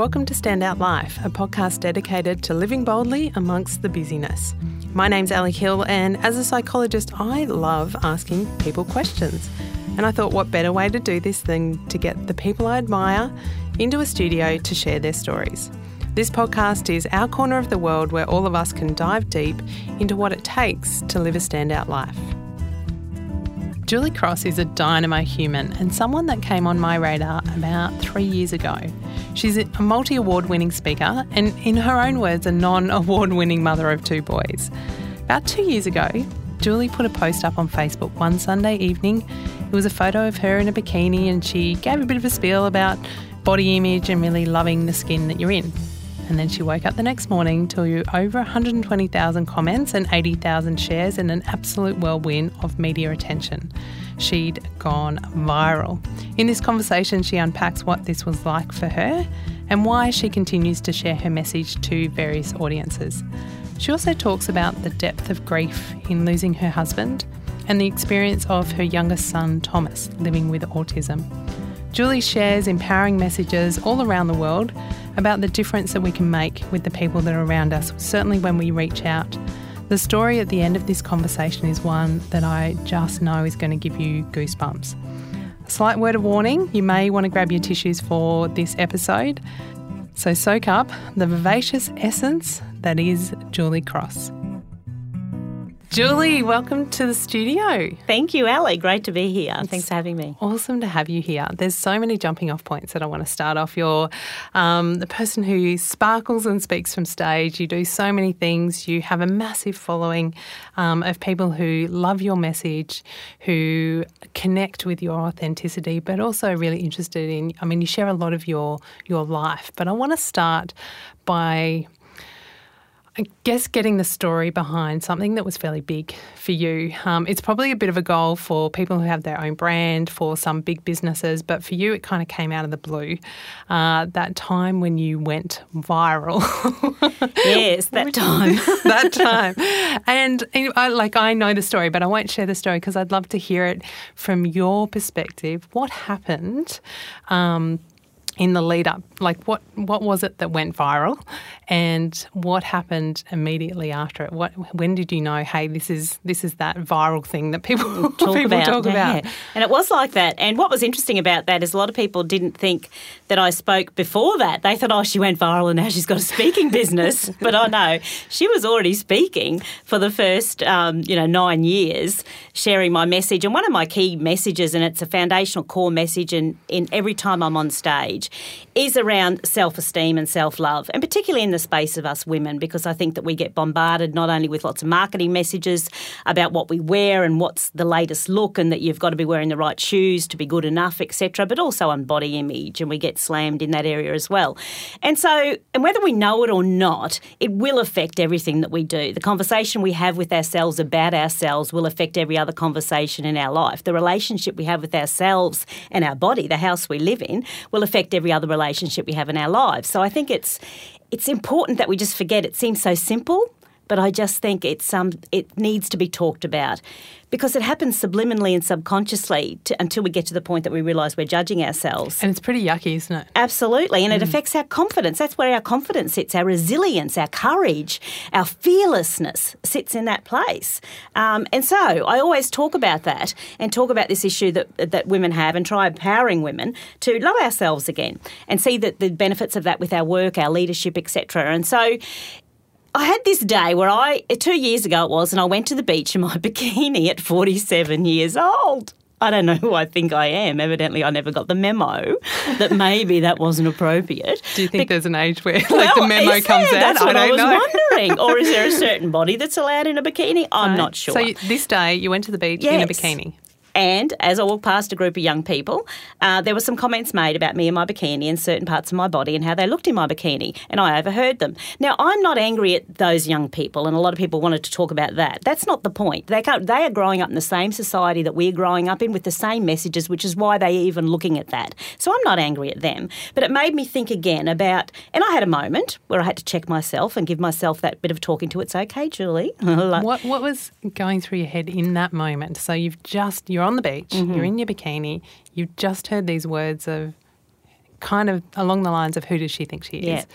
Welcome to Standout Life, a podcast dedicated to living boldly amongst the busyness. My name's Ali Hill, and as a psychologist, I love asking people questions. And I thought, what better way to do this than to get the people I admire into a studio to share their stories. This podcast is our corner of the world where all of us can dive deep into what it takes to live a standout life. Julie Cross is a dynamo human and someone that came on my radar about three years ago. She's a multi award winning speaker and, in her own words, a non award winning mother of two boys. About two years ago, Julie put a post up on Facebook one Sunday evening. It was a photo of her in a bikini and she gave a bit of a spiel about body image and really loving the skin that you're in. And then she woke up the next morning to over 120,000 comments and 80,000 shares and an absolute whirlwind of media attention. She'd gone viral. In this conversation, she unpacks what this was like for her and why she continues to share her message to various audiences. She also talks about the depth of grief in losing her husband and the experience of her youngest son, Thomas, living with autism. Julie shares empowering messages all around the world about the difference that we can make with the people that are around us, certainly when we reach out. The story at the end of this conversation is one that I just know is going to give you goosebumps. A slight word of warning you may want to grab your tissues for this episode. So soak up the vivacious essence that is Julie Cross. Julie, welcome to the studio. Thank you, Ali. Great to be here. Thanks for having me. Awesome to have you here. There's so many jumping off points that I want to start off. You're um, the person who sparkles and speaks from stage. You do so many things. You have a massive following um, of people who love your message, who connect with your authenticity, but also really interested in. I mean, you share a lot of your your life. But I want to start by I guess getting the story behind something that was fairly big for you. Um, it's probably a bit of a goal for people who have their own brand, for some big businesses, but for you, it kind of came out of the blue. Uh, that time when you went viral. yes, that time. that time. And I, like, I know the story, but I won't share the story because I'd love to hear it from your perspective. What happened? Um, in the lead up? Like, what what was it that went viral, and what happened immediately after it? What when did you know? Hey, this is this is that viral thing that people talk people about. talk yeah. about. And it was like that. And what was interesting about that is a lot of people didn't think that I spoke before that. They thought, oh, she went viral and now she's got a speaking business. But I know she was already speaking for the first um, you know nine years, sharing my message. And one of my key messages, and it's a foundational core message, and in every time I'm on stage is around self esteem and self love, and particularly in the space of us women, because I think that we get bombarded not only with lots of marketing messages about what we wear and what's the latest look, and that you've got to be wearing the right shoes to be good enough, etc., but also on body image, and we get slammed in that area as well. And so, and whether we know it or not, it will affect everything that we do. The conversation we have with ourselves about ourselves will affect every other conversation in our life. The relationship we have with ourselves and our body, the house we live in, will affect every other relationship we have in our lives. So I think it's it's important that we just forget it seems so simple, but I just think it's um it needs to be talked about because it happens subliminally and subconsciously to, until we get to the point that we realise we're judging ourselves. And it's pretty yucky, isn't it? Absolutely. And mm. it affects our confidence. That's where our confidence sits, our resilience, our courage, our fearlessness sits in that place. Um, and so I always talk about that and talk about this issue that, that women have and try empowering women to love ourselves again and see that the benefits of that with our work, our leadership, etc. And so I had this day where I, two years ago it was, and I went to the beach in my bikini at 47 years old. I don't know who I think I am. Evidently, I never got the memo that maybe that wasn't appropriate. Do you think Be- there's an age where like well, the memo comes there? out? That's what I, I was know. wondering. or is there a certain body that's allowed in a bikini? I'm not sure. So this day you went to the beach yes. in a bikini. And as I walked past a group of young people, uh, there were some comments made about me and my bikini and certain parts of my body and how they looked in my bikini, and I overheard them. Now, I'm not angry at those young people, and a lot of people wanted to talk about that. That's not the point. They, they are growing up in the same society that we're growing up in with the same messages, which is why they're even looking at that. So I'm not angry at them. But it made me think again about, and I had a moment where I had to check myself and give myself that bit of talking to. It's okay, Julie. what, what was going through your head in that moment? So you've just, you're you're on the beach, mm-hmm. you're in your bikini, you've just heard these words of kind of along the lines of who does she think she is?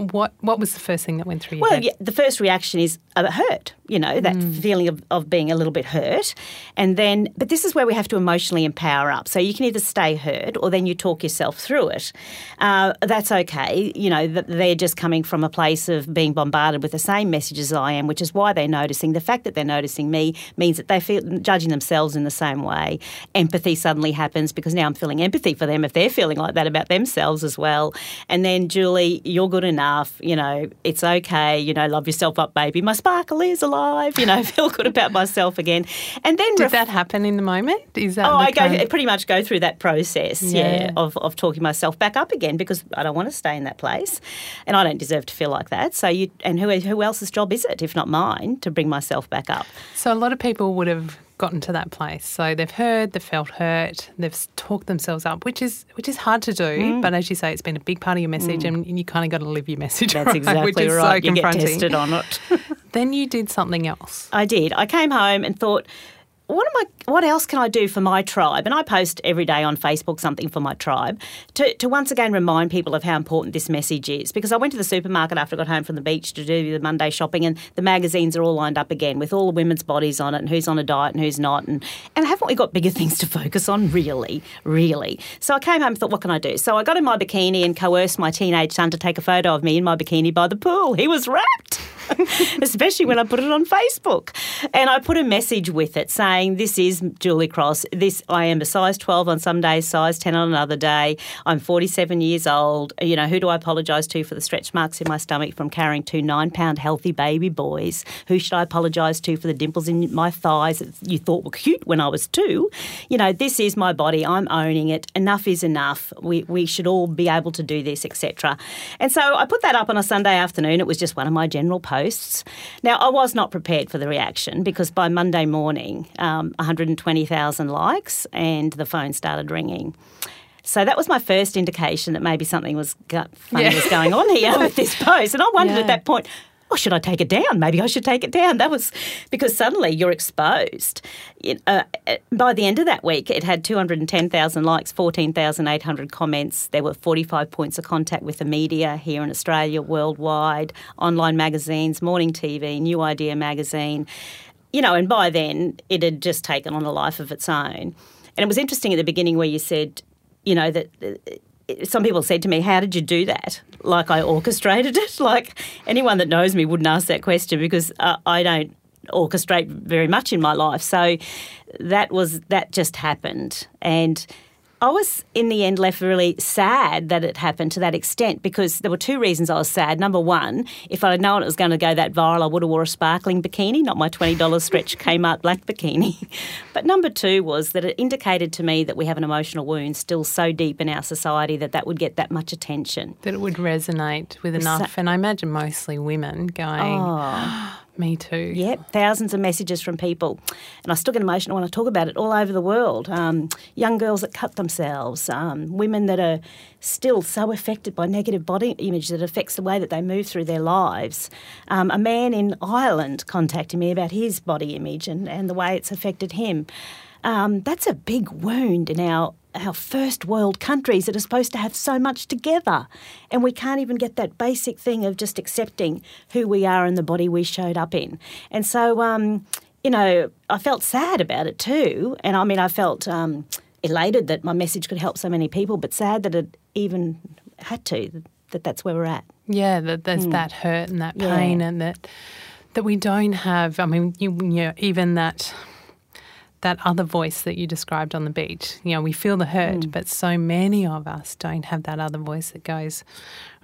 What What was the first thing that went through your Well, head? yeah, the first reaction is uh, hurt, you know, that feeling of, of being a little bit hurt. And then, but this is where we have to emotionally empower up. So you can either stay hurt or then you talk yourself through it. Uh, that's okay. You know, th- they're just coming from a place of being bombarded with the same messages I am, which is why they're noticing. The fact that they're noticing me means that they feel judging themselves in the same way. Empathy suddenly happens because now I'm feeling empathy for them if they're feeling like that about themselves as well. And then, Julie, you're good enough. You know, it's okay. You know, love yourself up, baby. My sparkle is alive. You know, feel good about myself again. And then Did ref- that happen in the moment? Is that Oh, I go kind- pretty much go through that process, yeah, Yeah. of, of talking myself back up again because I don't want to stay in that place, and I don't deserve to feel like that. So you and who who else's job is it if not mine to bring myself back up? So a lot of people would have gotten to that place. So they've heard, they've felt hurt, they've talked themselves up, which is which is hard to do. Mm. But as you say, it's been a big part of your message, and you kind of got to live your message. That's right, exactly which is right. So you get tested on it. Then you did something else. I did. I came home and thought, what am I? What else can I do for my tribe? And I post every day on Facebook something for my tribe to, to once again remind people of how important this message is. Because I went to the supermarket after I got home from the beach to do the Monday shopping, and the magazines are all lined up again with all the women's bodies on it, and who's on a diet and who's not, and and haven't we got bigger things to focus on? Really, really. So I came home and thought, what can I do? So I got in my bikini and coerced my teenage son to take a photo of me in my bikini by the pool. He was rapt. especially when I put it on Facebook. And I put a message with it saying, This is Julie Cross. This I am a size 12 on some days, size 10 on another day. I'm 47 years old. You know, who do I apologise to for the stretch marks in my stomach from carrying two nine pound healthy baby boys? Who should I apologise to for the dimples in my thighs that you thought were cute when I was two? You know, this is my body. I'm owning it. Enough is enough. We, we should all be able to do this, etc. And so I put that up on a Sunday afternoon. It was just one of my general posts. Now, I was not prepared for the reaction because by Monday morning, um, 120,000 likes and the phone started ringing. So that was my first indication that maybe something was funny Yeah. was going on here with this post. And I wondered Yeah. at that point, oh, should I take it down? Maybe I should take it down. That was because suddenly you're exposed. Uh, uh, by the end of that week, it had 210,000 likes, 14,800 comments. There were 45 points of contact with the media here in Australia, worldwide, online magazines, morning TV, New Idea magazine. You know, and by then it had just taken on a life of its own. And it was interesting at the beginning where you said, you know, that uh, some people said to me, How did you do that? Like I orchestrated it? Like anyone that knows me wouldn't ask that question because uh, I don't orchestrate very much in my life. So that was, that just happened. And I was in the end left really sad that it happened to that extent because there were two reasons I was sad. Number one, if I'd known it was going to go that viral, I would have wore a sparkling bikini, not my $20 stretch Kmart black bikini. But number two was that it indicated to me that we have an emotional wound still so deep in our society that that would get that much attention. That it would resonate with enough, and I imagine mostly women going, oh. "Me too." Yep, thousands of messages from people. And I still get emotional when I talk about it all over the world. Um, young girls that cut themselves, um, women that are still so affected by negative body image that affects the way that they move through their lives. Um, a man in Ireland contacted me about his body image and, and the way it's affected him. Um, that's a big wound in our our first world countries that are supposed to have so much together. And we can't even get that basic thing of just accepting who we are and the body we showed up in. And so, um, you know, I felt sad about it too. And I mean, I felt um, elated that my message could help so many people, but sad that it even had to, that that's where we're at. Yeah, that there's that hurt and that Hmm. Yeah. pain, and that that we don't have. I mean, you, you know, even that that other voice that you described on the beach. You know, we feel the hurt, Hmm. but so many of us don't have that other voice that goes,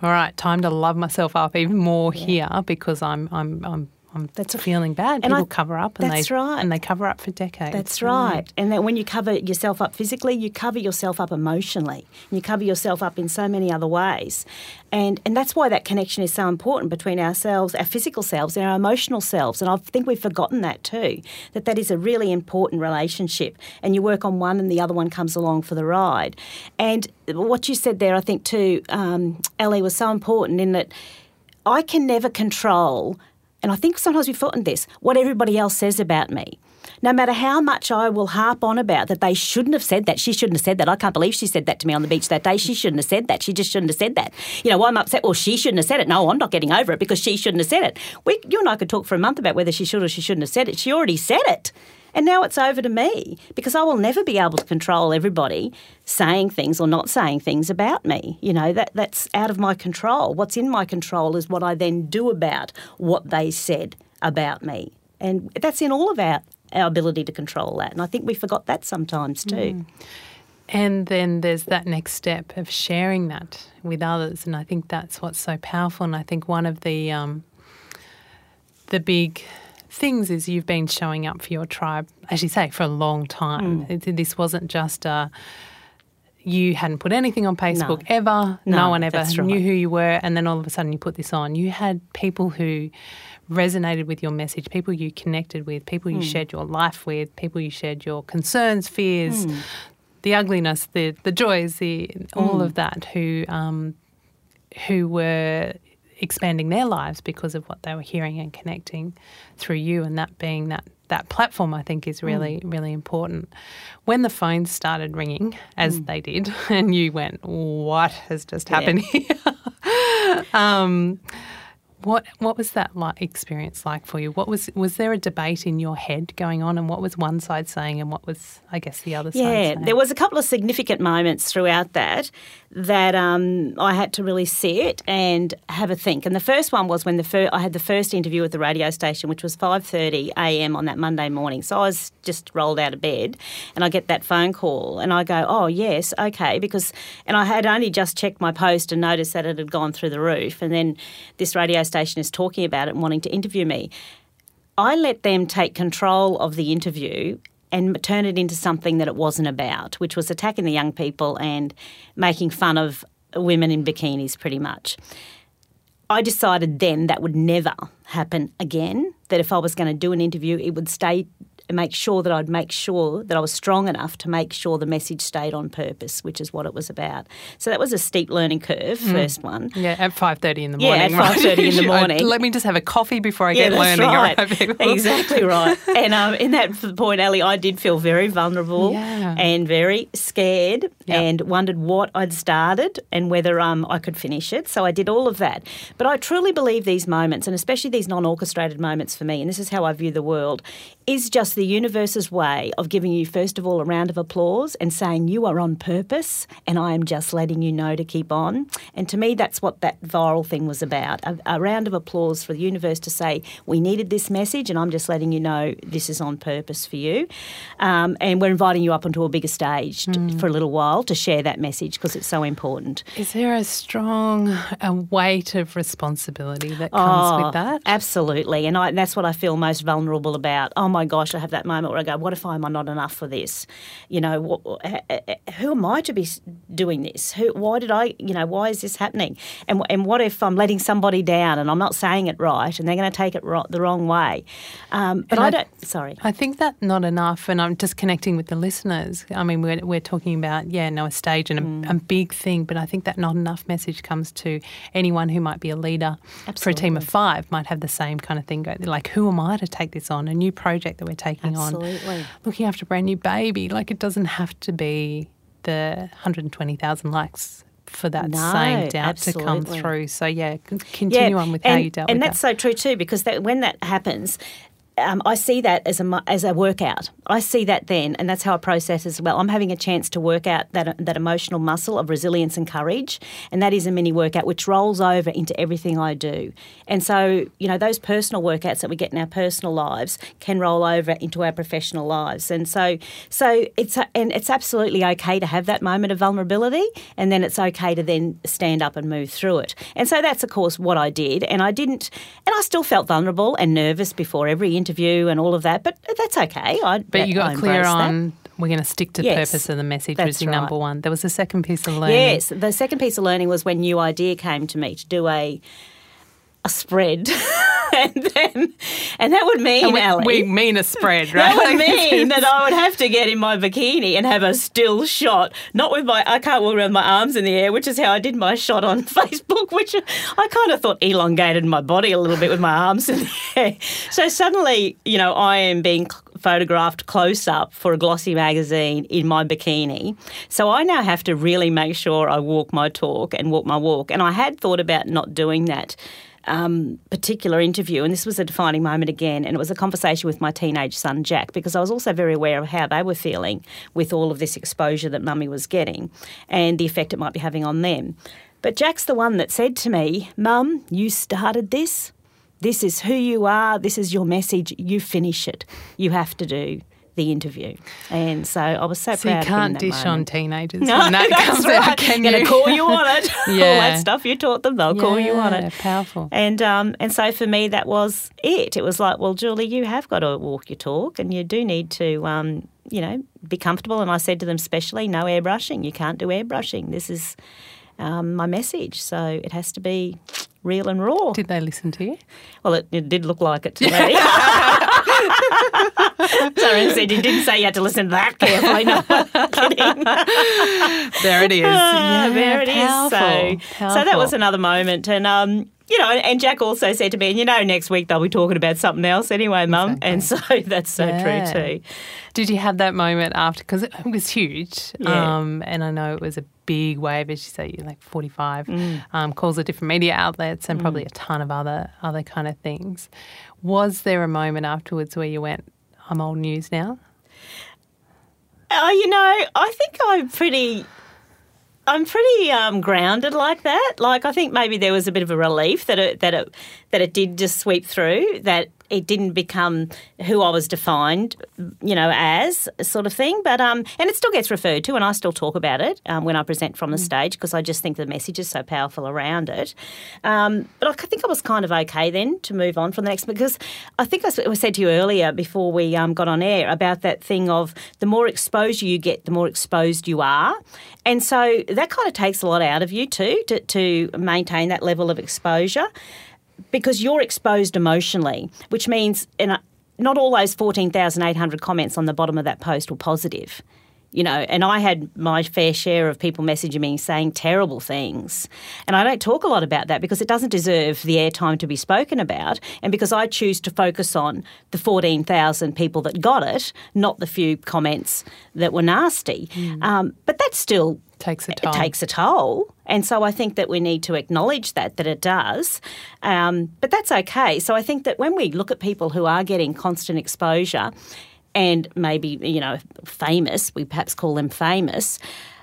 "All right, time to love myself up even more here because I'm I'm I'm." I'm That's a- feeling bad. and I- People cover up, and that's they right. and they cover up for decades. That's right. And that when you cover yourself up physically, you cover yourself up emotionally. You cover yourself up in so many other ways. And and that's why that connection is so important between ourselves, our physical selves and our emotional selves. And I think we've forgotten that too. That that is a really important relationship. And you work on one and the other one comes along for the ride. And what you said there, I think too, um, Ellie, was so important in that I can never control, and I think sometimes we've forgotten this, what everybody else says about me. no matter how much I will harp on about that they shouldn't have said that. She shouldn't have said that. I can't believe she said that to me on the beach that day. She shouldn't have said that. She just shouldn't have said that. You know, why I'm upset. Well, she shouldn't have said it. No, I'm not getting over it because she shouldn't have said it. We, you and I could talk for a month about whether she should or she shouldn't have said it. She already said it. And now it's over to me because I will never be able to control everybody saying things or not saying things about me. You know, that, that's out of my control. What's in my control is what I then do about what they said about me. And that's in all of our, our ability to control that. And I think we forgot that sometimes too. Mm. And then there's that next step of sharing that with others, and I think that's what's so powerful. And I think one of the um, the big things is you've been showing up for your tribe, as you say, for a long time. Mm. This wasn't just a you hadn't put anything on Facebook no. ever. No, no one ever right. knew who you were, and then all of a sudden you put this on. You had people who resonated with your message, people you connected with, people you mm. shared your life with, people you shared your concerns, fears, mm. the ugliness, the the joys, the all mm. of that. Who um, who were expanding their lives because of what they were hearing and connecting through you, and that being that that platform, I think, is really mm. really important. When the phones started ringing, as mm. they did, and you went, "What has just happened yeah. here?" um, what what was that like experience like for you? What was was there a debate in your head going on, and what was one side saying, and what was I guess the other yeah, side? Yeah, there was a couple of significant moments throughout that that um, I had to really sit and have a think. And the first one was when the fir- I had the first interview at the radio station, which was five thirty a.m. on that Monday morning. So I was just rolled out of bed, and I get that phone call, and I go, "Oh yes, okay," because and I had only just checked my post and noticed that it had gone through the roof, and then this radio station is talking about it and wanting to interview me. I let them take control of the interview and turn it into something that it wasn't about, which was attacking the young people and making fun of women in bikinis pretty much. I decided then that would never happen again, that if I was going to do an interview, it would stay make sure that I'd make sure that I was strong enough to make sure the message stayed on purpose, which is what it was about. So that was a steep learning curve, mm. first one. Yeah, at five thirty in the morning. Yeah, at five thirty in the morning. Let me just have a coffee before I yeah, get learning. Right. exactly right. And um, in that point, Ali, I did feel very vulnerable yeah. and very scared, yep. and wondered what I'd started and whether um, I could finish it. So I did all of that. But I truly believe these moments, and especially these non-orchestrated moments for me, and this is how I view the world, is just the universe's way of giving you, first of all, a round of applause and saying you are on purpose and I am just letting you know to keep on. And to me, that's what that viral thing was about a, a round of applause for the universe to say, we needed this message and I'm just letting you know this is on purpose for you. Um, and we're inviting you up onto a bigger stage mm. for a little while to share that message because it's so important. Is there a strong a weight of responsibility that comes oh, with that? Absolutely. And I, that's what I feel most vulnerable about. Oh my gosh, I have that moment where I go, what if I'm not enough for this? You know, who am I to be doing this? Who, why did I, you know, why is this happening? And, and what if I'm letting somebody down and I'm not saying it right and they're going to take it the wrong way? Um, but I, I, don't, sorry. I think that not enough, and I'm just connecting with the listeners. I mean, we're, we're talking about, yeah, no, a stage and a, mm. a big thing, but I think that not enough message comes to anyone who might be a leader Absolutely. for a team of five, might have the same kind of thing. Like, who am I to take this on? A new project project that we're taking Absolutely. on. Looking after a brand new baby. Like it doesn't have to be the 120,000 likes for that no, same doubt absolutely. to come through. So yeah, continue yeah, on with and, how you dealt and with that's so true too because that, when that happens, um, I see that as a as a workout. I see that then, and that's how I process as well. I'm having a chance to work out that that emotional muscle of resilience and courage, and that is a mini workout which rolls over into everything I do. And so, you know, those personal workouts that we get in our personal lives can roll over into our professional lives. And so, so it's and it's absolutely okay to have that moment of vulnerability, and then it's okay to then stand up and move through it. And so that's of course what I did, and I didn't, and I still felt vulnerable and nervous before every interview interview and all of that, but that's okay. I, but you got clear on. That. We're going to stick to the yes, purpose of the message, was your right. number one. There was a second piece of learning. Yes, the second piece of learning was when New Idea came to me to do a a spread. and then, and that would mean, we, Ali, we mean a spread, right? That would mean that I would have to get in my bikini and have a still shot, not with my, I can't walk around with my arms in the air, which is how I did my shot on Facebook, which I kind of thought elongated my body a little bit with my arms in the air. So suddenly, you know, I am being photographed close up for a glossy magazine in my bikini. So I now have to really make sure I walk my talk and walk my walk. And I had thought about not doing that. Um, particular interview, and this was a defining moment again, and it was a conversation with my teenage son Jack because I was also very aware of how they were feeling with all of this exposure that mummy was getting and the effect it might be having on them. But Jack's the one that said to me, Mum, you started this. This is who you are. This is your message. You finish it. You have to do the interview. And so I was so, So proud you can't of him in dish on teenagers No, when that that's comes right. out, can Gonna you? call you on it. yeah. All that stuff you taught them, they'll call you on it. powerful. And um, and so for me, that was it. It was like, well, Julie, you have got to walk your talk, and you do need to, um, you know, be comfortable. And I said to them, especially, no airbrushing. You can't do airbrushing. This is um, my message. So it has to be real and raw. Did they listen to you? Well, it, it did look like it to me. Sorry, I said you didn't say you had to listen to that carefully. No, I'm kidding. There it is. Ah, yeah, there it is. powerful, So, so that was another moment, and um, you know, and Jack also said to me, and you know, next week they'll be talking about something else anyway, Mum, and so that's so Yeah. true too. Did you have that moment after? Because it was huge. Yeah. Um, and I know it was a big wave, as you say, you're like 45 Mm. um, calls of different media outlets and probably a ton of other other kind of things. Was there a moment afterwards where you went, I'm old news now? Oh, you know, I think I'm pretty. I'm pretty um, grounded like that. Like I think maybe there was a bit of a relief that it that it that it did just sweep through. That it didn't become who I was defined, you know, as sort of thing. But um, and it still gets referred to, and I still talk about it um, when I present from the stage because I just think the message is so powerful around it. Um, but I think I was kind of okay then to move on from the next because I think I said to you earlier before we um, got on air about that thing of the more exposure you get, the more exposed you are, and so that kind of takes a lot out of you too to, to maintain that level of exposure because you're exposed emotionally, which means and uh, not all those 14,800 comments on the bottom of that post were positive. You know, and I had my fair share of people messaging me saying terrible things. And I don't talk a lot about that because it doesn't deserve the airtime to be spoken about. And because I choose to focus on the 14,000 people that got it, not the few comments that were nasty. Um, but that's still Takes a it toll. takes a toll. And so I think that we need to acknowledge that, that it does. Um, but that's okay. So I think that when we look at people who are getting constant exposure and maybe, you know, famous, we perhaps call them famous,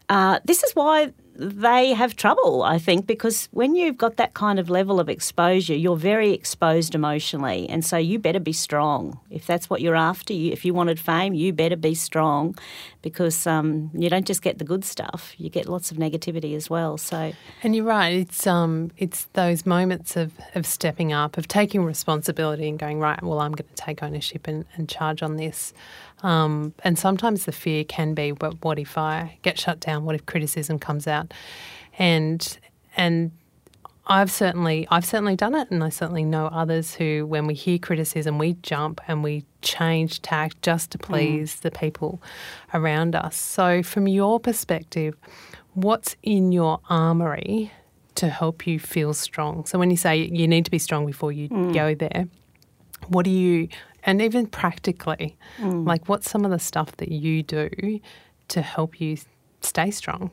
uh, this is why they have trouble, I think, because when you've got that kind of level of exposure, you're very exposed emotionally. And so you better be strong. If that's what you're after, you, if you wanted fame, you better be strong because um, you don't just get the good stuff, you get lots of negativity as well. So, And you're right. It's um, it's those moments of, of stepping up, of taking responsibility and going right. Well, I'm going to take ownership and, and charge on this. Um, and sometimes the fear can be, but what if I get shut down? What if criticism comes out? And and I've certainly I've certainly done it, and I certainly know others who, when we hear criticism, we jump and we change tack just to mm. please the people around us. So, from your perspective, what's in your armory to help you feel strong? So, when you say you need to be strong before you mm. go there, what do you, and even practically, mm. like what's some of the stuff that you do to help you stay strong?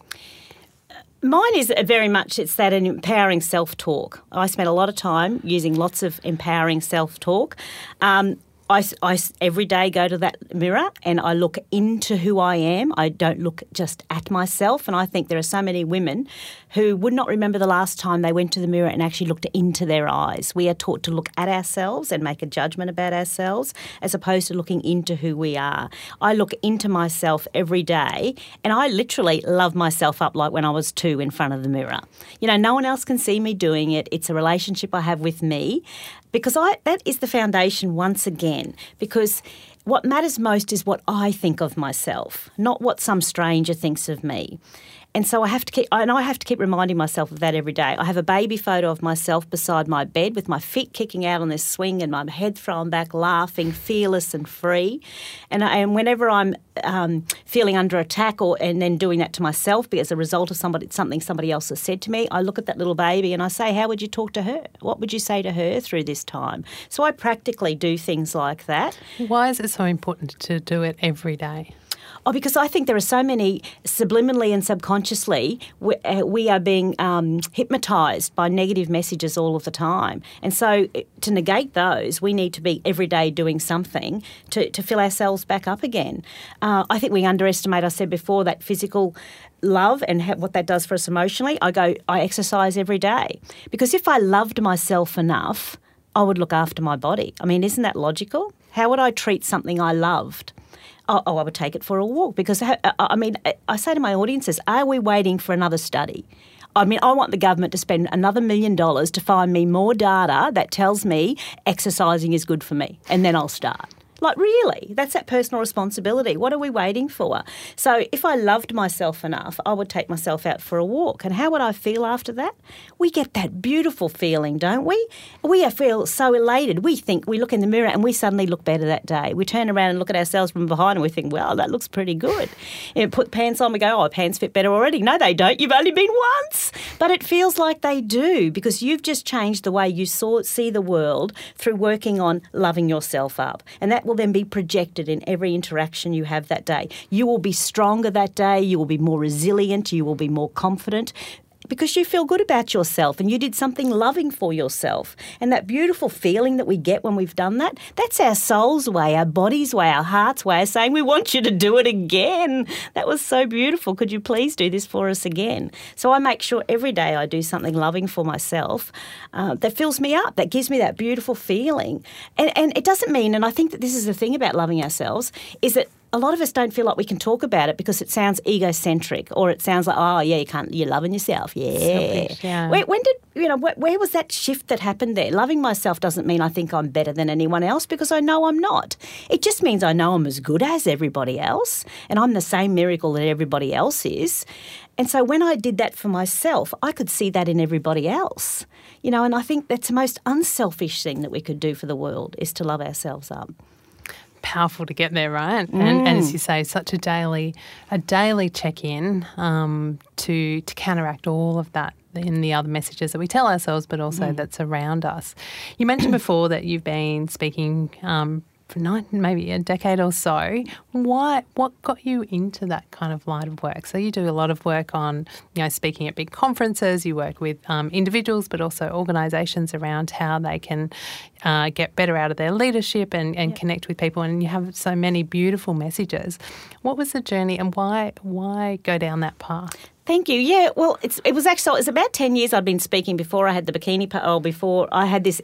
Mine is very much it's that empowering self talk. I spent a lot of time using lots of empowering self talk. Um, I, I every day go to that mirror and I look into who I am. I don't look just at myself. And I think there are so many women who would not remember the last time they went to the mirror and actually looked into their eyes. We are taught to look at ourselves and make a judgment about ourselves as opposed to looking into who we are. I look into myself every day and I literally love myself up like when I was two in front of the mirror. You know, no one else can see me doing it. It's a relationship I have with me because I that is the foundation once again because what matters most is what I think of myself, not what some stranger thinks of me. And so I have to keep, and I have to keep reminding myself of that every day. I have a baby photo of myself beside my bed with my feet kicking out on this swing and my head thrown back, laughing, fearless and free. And, and whenever I'm um, feeling under attack or and then doing that to myself as a result of somebody something somebody else has said to me, I look at that little baby and I say, how would you talk to her? What would you say to her through this time? So I practically do things like that. Why is it so important to do it every day? Oh, because I think there are so many subliminally and subconsciously, we, uh, we are being um, hypnotised by negative messages all of the time. And so uh, to negate those, we need to be every day doing something to, to fill ourselves back up again. Uh, I think we underestimate, I said before, that physical love and what that does for us emotionally. I go, I exercise every day. Because if I loved myself enough, I would look after my body. I mean, isn't that logical? How would I treat something I loved? Oh, oh, I would take it for a walk because, uh, I mean, I say to my audiences, are we waiting for another study? I mean, I want the government to spend another million dollars to find me more data that tells me exercising is good for me, and then I'll start. Like, really? That's that personal responsibility. What are we waiting for? So, if I loved myself enough, I would take myself out for a walk. And how would I feel after that? We get that beautiful feeling, don't we? We feel so elated. We think, we look in the mirror and we suddenly look better that day. We turn around and look at ourselves from behind and we think, well, that looks pretty good. And put pants on, we go, oh, pants fit better already. No, they don't. You've only been once. But it feels like they do because you've just changed the way you saw, see the world through working on loving yourself up. And that will then be projected in every interaction you have that day. You will be stronger that day, you will be more resilient, you will be more confident because you feel good about yourself and you did something loving for yourself. And that beautiful feeling that we get when we've done that, that's our soul's way, our body's way, our heart's way of saying, We want you to do it again. That was so beautiful. Could you please do this for us again? So I make sure every day I do something loving for myself uh, that fills me up, that gives me that beautiful feeling. And, and it doesn't mean, and I think that this is the thing about loving ourselves, is that a lot of us don't feel like we can talk about it because it sounds egocentric or it sounds like, oh, yeah, you can't, you're loving yourself. Yeah. Selfish, yeah. Where, when did, you know, where, where, was that shift that happened there? Loving myself doesn't mean I think I'm better than anyone else because I know I'm not. It just means I know I'm as good as everybody else and I'm the same miracle that everybody else is. And so when I did that for myself, I could see that in everybody else. You know, and I think that's the most unselfish thing that we could do for the world is to love ourselves up powerful to get there, right? Mm. And, and, as you say, such a daily a daily check in um, to to counteract all of that in the other messages that we tell ourselves, but also mm. that's around us. You mentioned before that you've been speaking um, for nine, maybe a decade or so. Why? What got you into that kind of line of work? So you do a lot of work on, you know, speaking at big conferences. You work with um, individuals, but also organisations around how they can uh, get better out of their leadership and, and yep. connect with people. And you have so many beautiful messages. What was the journey, and why why go down that path? Thank you. Yeah, well, it's, it was actually it's about ten years I'd been speaking before I had the bikini pole. Before I had this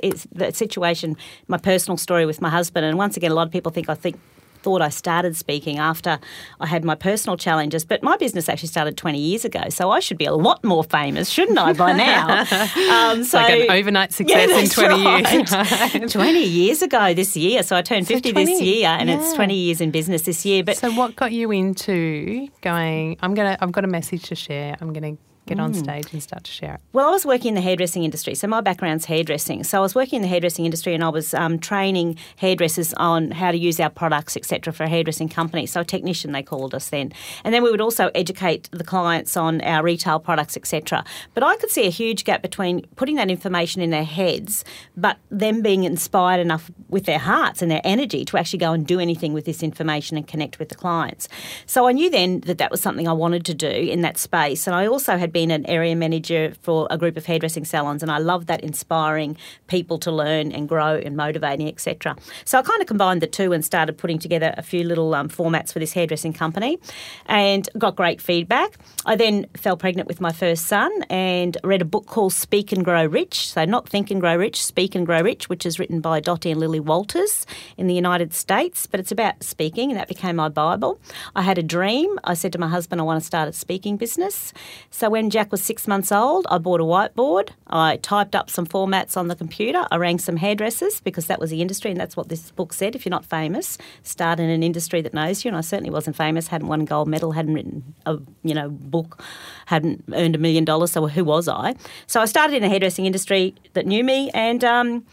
situation, my personal story with my husband, and once again, a lot of people think I think thought I started speaking after I had my personal challenges, but my business actually started 20 years ago, so I should be a lot more famous, shouldn't I, by now? Um, so, like an overnight success yeah, in 20 right. years. 20 years ago this year, so I turned so 50 20, this year, and yeah. it's 20 years in business this year. But so, what got you into going? I'm gonna. I've got a message to share. I'm gonna get on mm. stage and start to share it? Well, I was working in the hairdressing industry. So my background's hairdressing. So I was working in the hairdressing industry and I was um, training hairdressers on how to use our products, etc., for a hairdressing company. So a technician, they called us then. And then we would also educate the clients on our retail products, etc. But I could see a huge gap between putting that information in their heads, but them being inspired enough with their hearts and their energy to actually go and do anything with this information and connect with the clients. So I knew then that that was something I wanted to do in that space. And I also had been an area manager for a group of hairdressing salons, and I love that inspiring people to learn and grow and motivating, etc. So I kind of combined the two and started putting together a few little um, formats for this hairdressing company, and got great feedback. I then fell pregnant with my first son and read a book called Speak and Grow Rich. So not Think and Grow Rich, Speak and Grow Rich, which is written by Dottie and Lilly Walters in the United States, but it's about speaking, and that became my Bible. I had a dream. I said to my husband, I want to start a speaking business. So when when Jack was six months old, I bought a whiteboard. I typed up some formats on the computer. I rang some hairdressers because that was the industry, and that's what this book said. If you're not famous, start in an industry that knows you. And I certainly wasn't famous. hadn't won a gold medal. hadn't written a you know book. hadn't earned a million dollars. So who was I? So I started in a hairdressing industry that knew me, and. Um,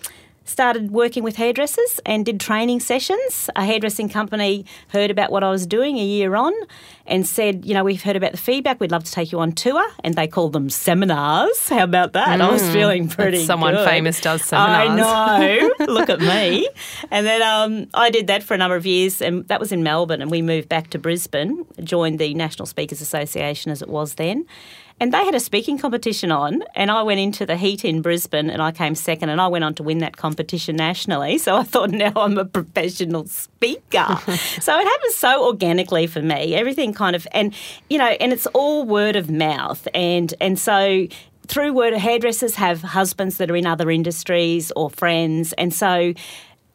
started working with hairdressers and did training sessions. A hairdressing company heard about what I was doing a year on and said, you know, we've heard about the feedback. We'd love to take you on tour. And they called them seminars. How about that? Mm, I was mm. feeling pretty Someone good. famous does seminars. I know. Look at me. And then um, I did that for a number of years. And that was in Melbourne. And we moved back to Brisbane, joined the National Speakers Association as it was then. And they had a speaking competition on, and I went into the heat in Brisbane and I came second, and I went on to win that competition nationally. So I thought, now I'm a professional speaker. so it happened so organically for me. Everything kind of, and you know, and it's all word of mouth, and and so through word of hairdressers have husbands that are in other industries or friends, and so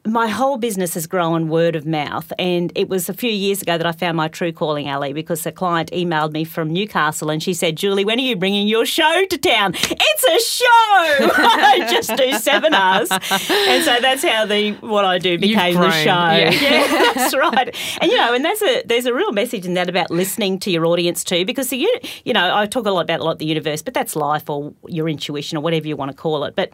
my whole business has grown word of mouth. And it was a few years ago that I found my true calling, Ali, because a client emailed me from Newcastle and she said, Julie, when are you bringing your show to town? It's a show! I just do seminars. And so that's how the what I do became the show. Yeah. yeah. that's right. And, you know, and there's a, there's a real message in that about listening to your audience too, because, the, you know, I talk a lot about a lot the universe, but that's life or your intuition or whatever you want to call it. But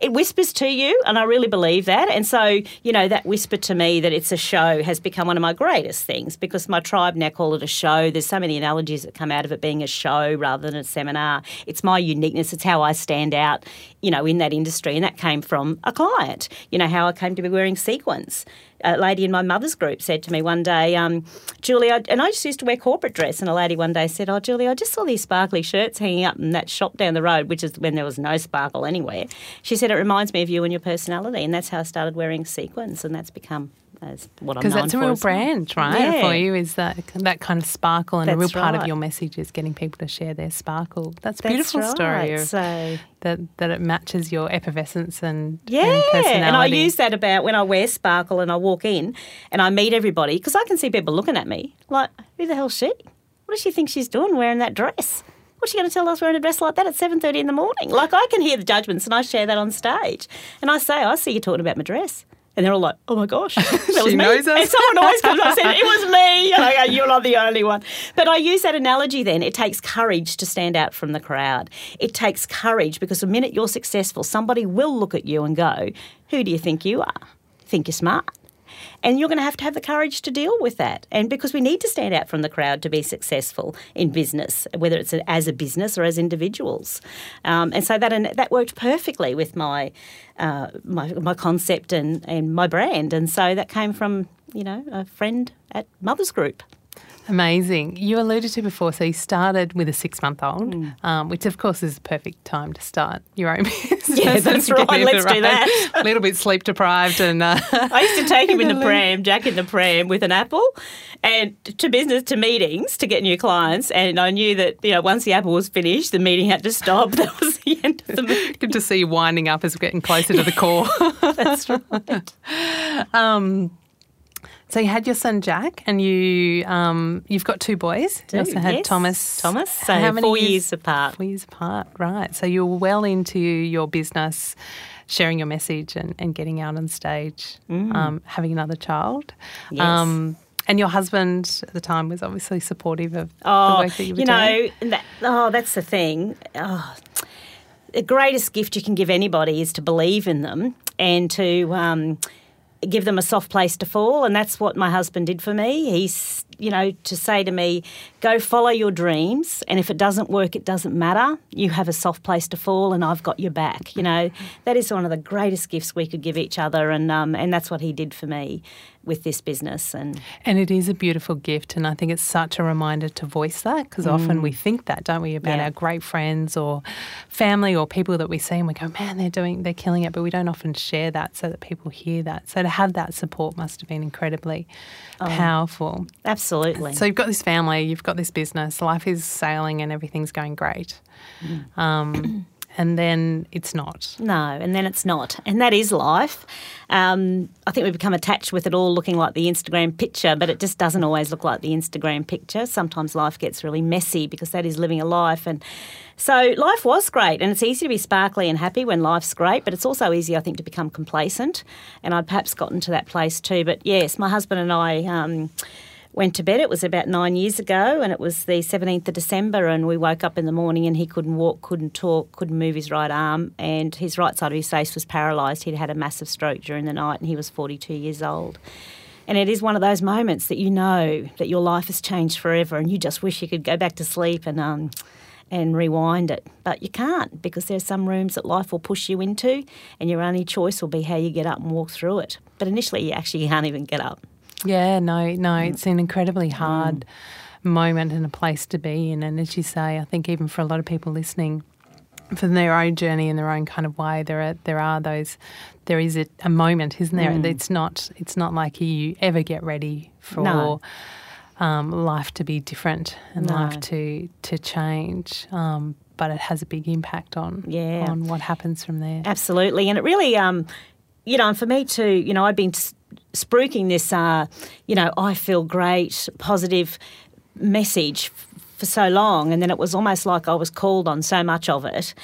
it whispers to you, and I really believe that. And so, you know, that whisper to me that it's a show has become one of my greatest things because my tribe now call it a show. There's so many analogies that come out of it being a show rather than a seminar. It's my uniqueness. It's how I stand out, you know, in that industry. And that came from a client, you know, how I came to be wearing sequins a lady in my mother's group said to me one day, um, Julie, I, and I just used to wear corporate dress, and a lady one day said, Oh, Julie, I just saw these sparkly shirts hanging up in that shop down the road, which is when there was no sparkle anywhere. She said, It reminds me of you and your personality. And that's how I started wearing sequins, and that's become as what I'm Because that's a real brand, right? Yeah. For you is that that kind of sparkle, and that's a real part right. of your message is getting people to share their sparkle. That's a that's beautiful right. story. Of, so that that it matches your effervescence and yeah, and personality. and I use that about when I wear sparkle and I walk in and I meet everybody because I can see people looking at me like, who the hell's she? What does she think she's doing wearing that dress? What's she going to tell us wearing a dress like that at seven thirty in the morning? Like I can hear the judgments and I share that on stage, and I say, I see you talking about my dress. And they're all like, oh my gosh, that was She me. knows us. And someone always comes up and says, it was me. And I go, you're not the only one. But I use that analogy then. It takes courage to stand out from the crowd. It takes courage because the minute you're successful, somebody will look at you and go, who do you think you are? Think you're smart? And you're going to have to have the courage to deal with that. And because we need to stand out from the crowd to be successful in business, whether it's as a business or as individuals. Um, and so that and that worked perfectly with my, uh, my my concept and, and my brand. And so that came from you know a friend at Mother's Group. Amazing. You alluded to before, so you started with a six month old, Mm. um, which of course is the perfect time to start your own business. Yeah, that's right. Let's do that. A little bit sleep deprived and. Uh, I used to take him in the pram, Jack in the pram with an apple, and to business, to meetings, to get new clients. And I knew that you know once the apple was finished, the meeting had to stop. That was the end of the meeting. Good to see you winding up as we're getting closer to the core. That's right. um, so you had your son Jack, and you um, you've got two boys. you also had Yes. Thomas. Thomas. So How many four years apart. Four years apart, right? So you're well into your business, sharing your message and, and getting out on stage, um, having another child. Mm. Yes. Um, and your husband at the time was obviously supportive of Oh, the work that you were you doing. know, that, oh, that's the thing. Oh, the greatest gift you can give anybody is to believe in them and to um, give them a soft place to fall. And that's what my husband did for me. He's, you know, to say to me, go follow your dreams. And if it doesn't work, it doesn't matter. You have a soft place to fall, and I've got your back. You know, that is one of the greatest gifts we could give each other. And, um, and that's what he did for me with this business. And And it is a beautiful gift, and I think it's such a reminder to voice that because often we think that, don't we, about Mm. Yeah. our great friends or family or people that we see, and we go, "Man, they're doing, they're killing it," but we don't often share that so that people hear that. So to have that support must have been incredibly Oh. powerful. absolutely. So you've got this family, you've got this business, life is sailing, and everything's going great. Mm. Um, and then it's not. No, and then it's not. And that is life. Um, I think we become attached with it all looking like the Instagram picture, but it just doesn't always look like the Instagram picture. Sometimes life gets really messy because that is living a life. And so life was great, and it's easy to be sparkly and happy when life's great, but it's also easy, I think, to become complacent. And I'd perhaps gotten to that place too. But yes, my husband and I. Um, went to bed. It was about nine years ago, and it was the 17th of December. And we woke up in the morning, and he couldn't walk, couldn't talk, couldn't move his right arm, and his right side of his face was paralysed. He'd had a massive stroke during the night, and he was 42 years old. And it is one of those moments that you know that your life has changed forever, and you just wish you could go back to sleep and um, and rewind it. But you can't because there's some rooms that life will push you into, and your only choice will be how you get up and walk through it. But initially, you actually can't even get up. Yeah, no, no, it's an incredibly hard mm. moment and a place to be in. And as you say, I think even for a lot of people listening, for their own journey in their own kind of way, there are there are those there is a, a moment, isn't there? Mm. It's not it's not like you ever get ready for no. um, life to be different and no. life to to change. Um, but it has a big impact on yeah. on what happens from there. Absolutely, and it really, um, you know, and for me too, you know, I'd been spruiking this, uh, you know, I feel great, positive message for so long, and then it was almost like I was called on so much of it,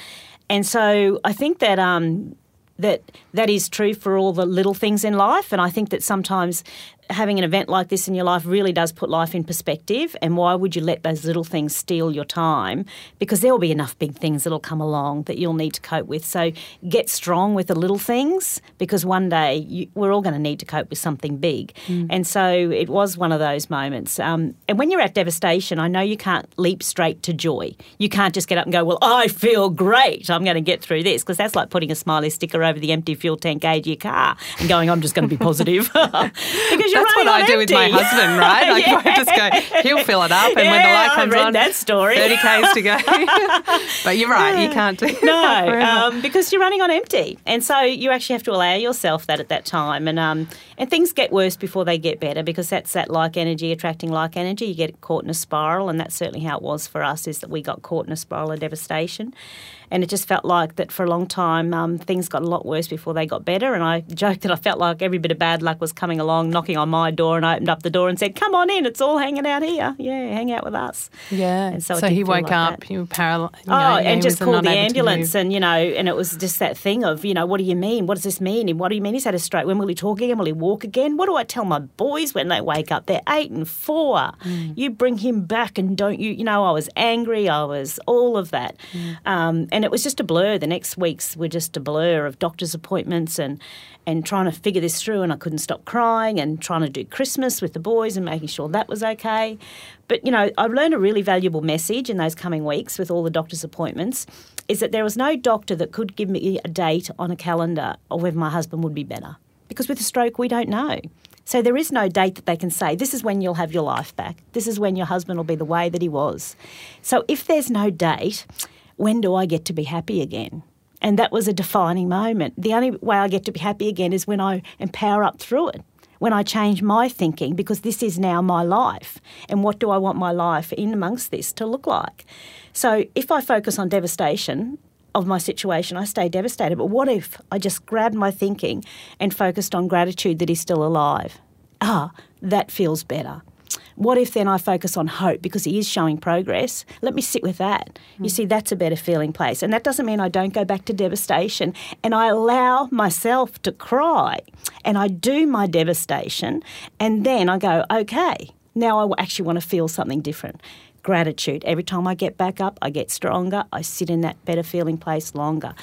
and so I think that um, that that is true for all the little things in life, and I think that sometimes having an event like this in your life really does put life in perspective. And why would you let those little things steal your time? Because there will be enough big things that'll come along that you'll need to cope with. So get strong with the little things because one day you, we're all going to need to cope with something big. Mm. And so it was one of those moments. Um, and when you're at devastation, I know you can't leap straight to joy. You can't just get up and go, Well, I feel great. I'm going to get through this. Because that's like putting a smiley sticker over the empty fuel tank gauge of your car and going, I'm just going to be positive. because you're That's what I do with my husband, right? Like yeah. I just go, he'll fill it up, and yeah, when the light comes on, that story, thirty k's to go. but you're right, you can't do no um, because you're running on empty, and so you actually have to allow yourself that at that time, and um, and things get worse before they get better because that's that like energy attracting like energy. You get caught in a spiral, and that's certainly how it was for us. Is that we got caught in a spiral of devastation, and it just felt like that for a long time um, things got a lot worse before they got better. And I joked that I felt like every bit of bad luck was coming along, knocking on my door, and I opened up the door and said, "Come on in, it's all hanging out here. Yeah, hang out with us." Yeah. And so, so he woke like up, that. you were paralyzed. oh, and just called the ambulance, and you know, and it was just that thing of you know, what do you mean? What does this mean? And what do you mean he's had a stroke? When will he talk again? Will he walk again? What do I tell my boys when they wake up? They're eight and four. Mm. You bring him back, and don't you? You know, I was angry. I was all of that, mm. um, and it was just a blur. The next weeks were just a blur of doctor's appointments and and trying to figure this through. And I couldn't stop crying and trying to do Christmas with the boys and making sure that was okay. But, you know, I've learned a really valuable message in those coming weeks with all the doctor's appointments is that there was no doctor that could give me a date on a calendar of whether my husband would be better. Because with a stroke, we don't know. So there is no date that they can say, this is when you'll have your life back. This is when your husband will be the way that he was. So if there's no date, when do I get to be happy again? And that was a defining moment. The only way I get to be happy again is when I empower up through it, when I change my thinking, because this is now my life. And what do I want my life in amongst this to look like? So if I focus on devastation, of my situation, I stay devastated. But what if I just grabbed my thinking and focused on gratitude that he's still alive? Ah, that feels better. What if then I focus on hope because he is showing progress? Let me sit with that. Mm. You see, that's a better feeling place. And that doesn't mean I don't go back to devastation and I allow myself to cry and I do my devastation and then I go, okay, now I actually want to feel something different gratitude. Every time I get back up, I get stronger. I sit in that better feeling place longer.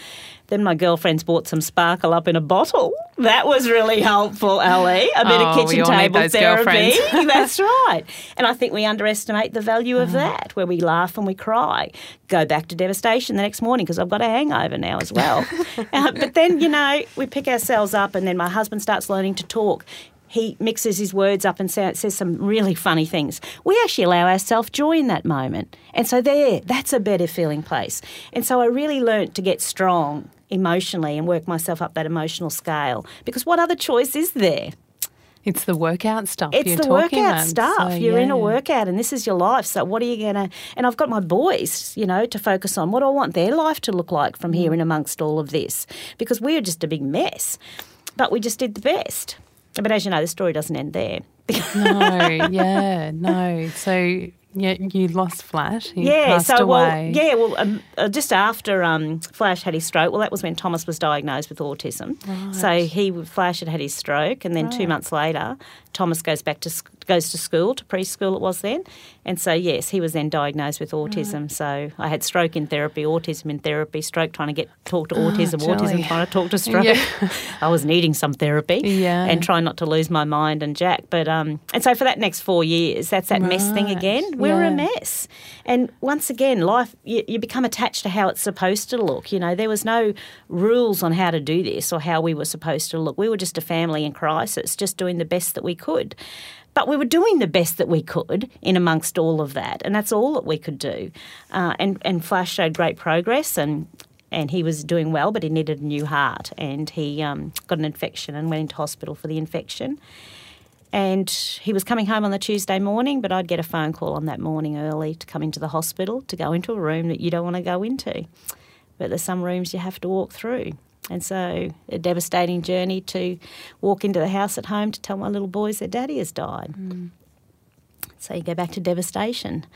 Then my girlfriends bought some sparkle up in a bottle. That was really helpful, Ellie. A bit oh, of kitchen table therapy. That's right. And I think we underestimate the value of mm. that, where we laugh and we cry. Go back to devastation the next morning because I've got a hangover now as well. uh, but then, you know, we pick ourselves up, and then my husband starts learning to talk he mixes his words up and says some really funny things. We actually allow ourselves joy in that moment. And so, there, that's a better feeling place. And so, I really learnt to get strong emotionally and work myself up that emotional scale because what other choice is there? It's the workout stuff. It's the workout about. stuff. So, You're in a workout and this is your life. So what are you going to and I've got my boys, you know, to focus on. What do I want their life to look like from Mm. here in amongst all of this? Because we're just a big mess. But we just did the best. But as you know, the story doesn't end there. No, yeah, no. So yeah, you lost Flash. He yeah, so well, yeah, well, um, uh, just after um, Flash had his stroke, well, that was when Thomas was diagnosed with autism. So he Flash had had his stroke, and then two months later, Thomas goes back to goes to school to preschool. It was then, and so yes, he was then diagnosed with autism. So I had stroke in therapy, autism in therapy, stroke trying to get talk to autism, jolly. autism trying to talk to stroke. Yeah. I was needing some therapy, Yeah. and trying not to lose my mind and Jack. But um, and so for that next four years, that's that mess thing again. We were a mess. And once again, life, you, you become attached to how it's supposed to look. You know, there was no rules on how to do this or how we were supposed to look. We were just a family in crisis, just doing the best that we could. But we were doing the best that we could in amongst all of that, and that's all that we could do. Uh, and and Flash showed great progress, and and he was doing well, but he needed a new heart, and he um, got an infection and went into hospital for the infection. And he was coming home on the Tuesday morning, but I'd get a phone call on that morning early to come into the hospital to go into a room that you don't want to go into. But there's some rooms you have to walk through. And so, a devastating journey to walk into the house at home to tell my little boys their daddy has died. Mm. So, you go back to devastation.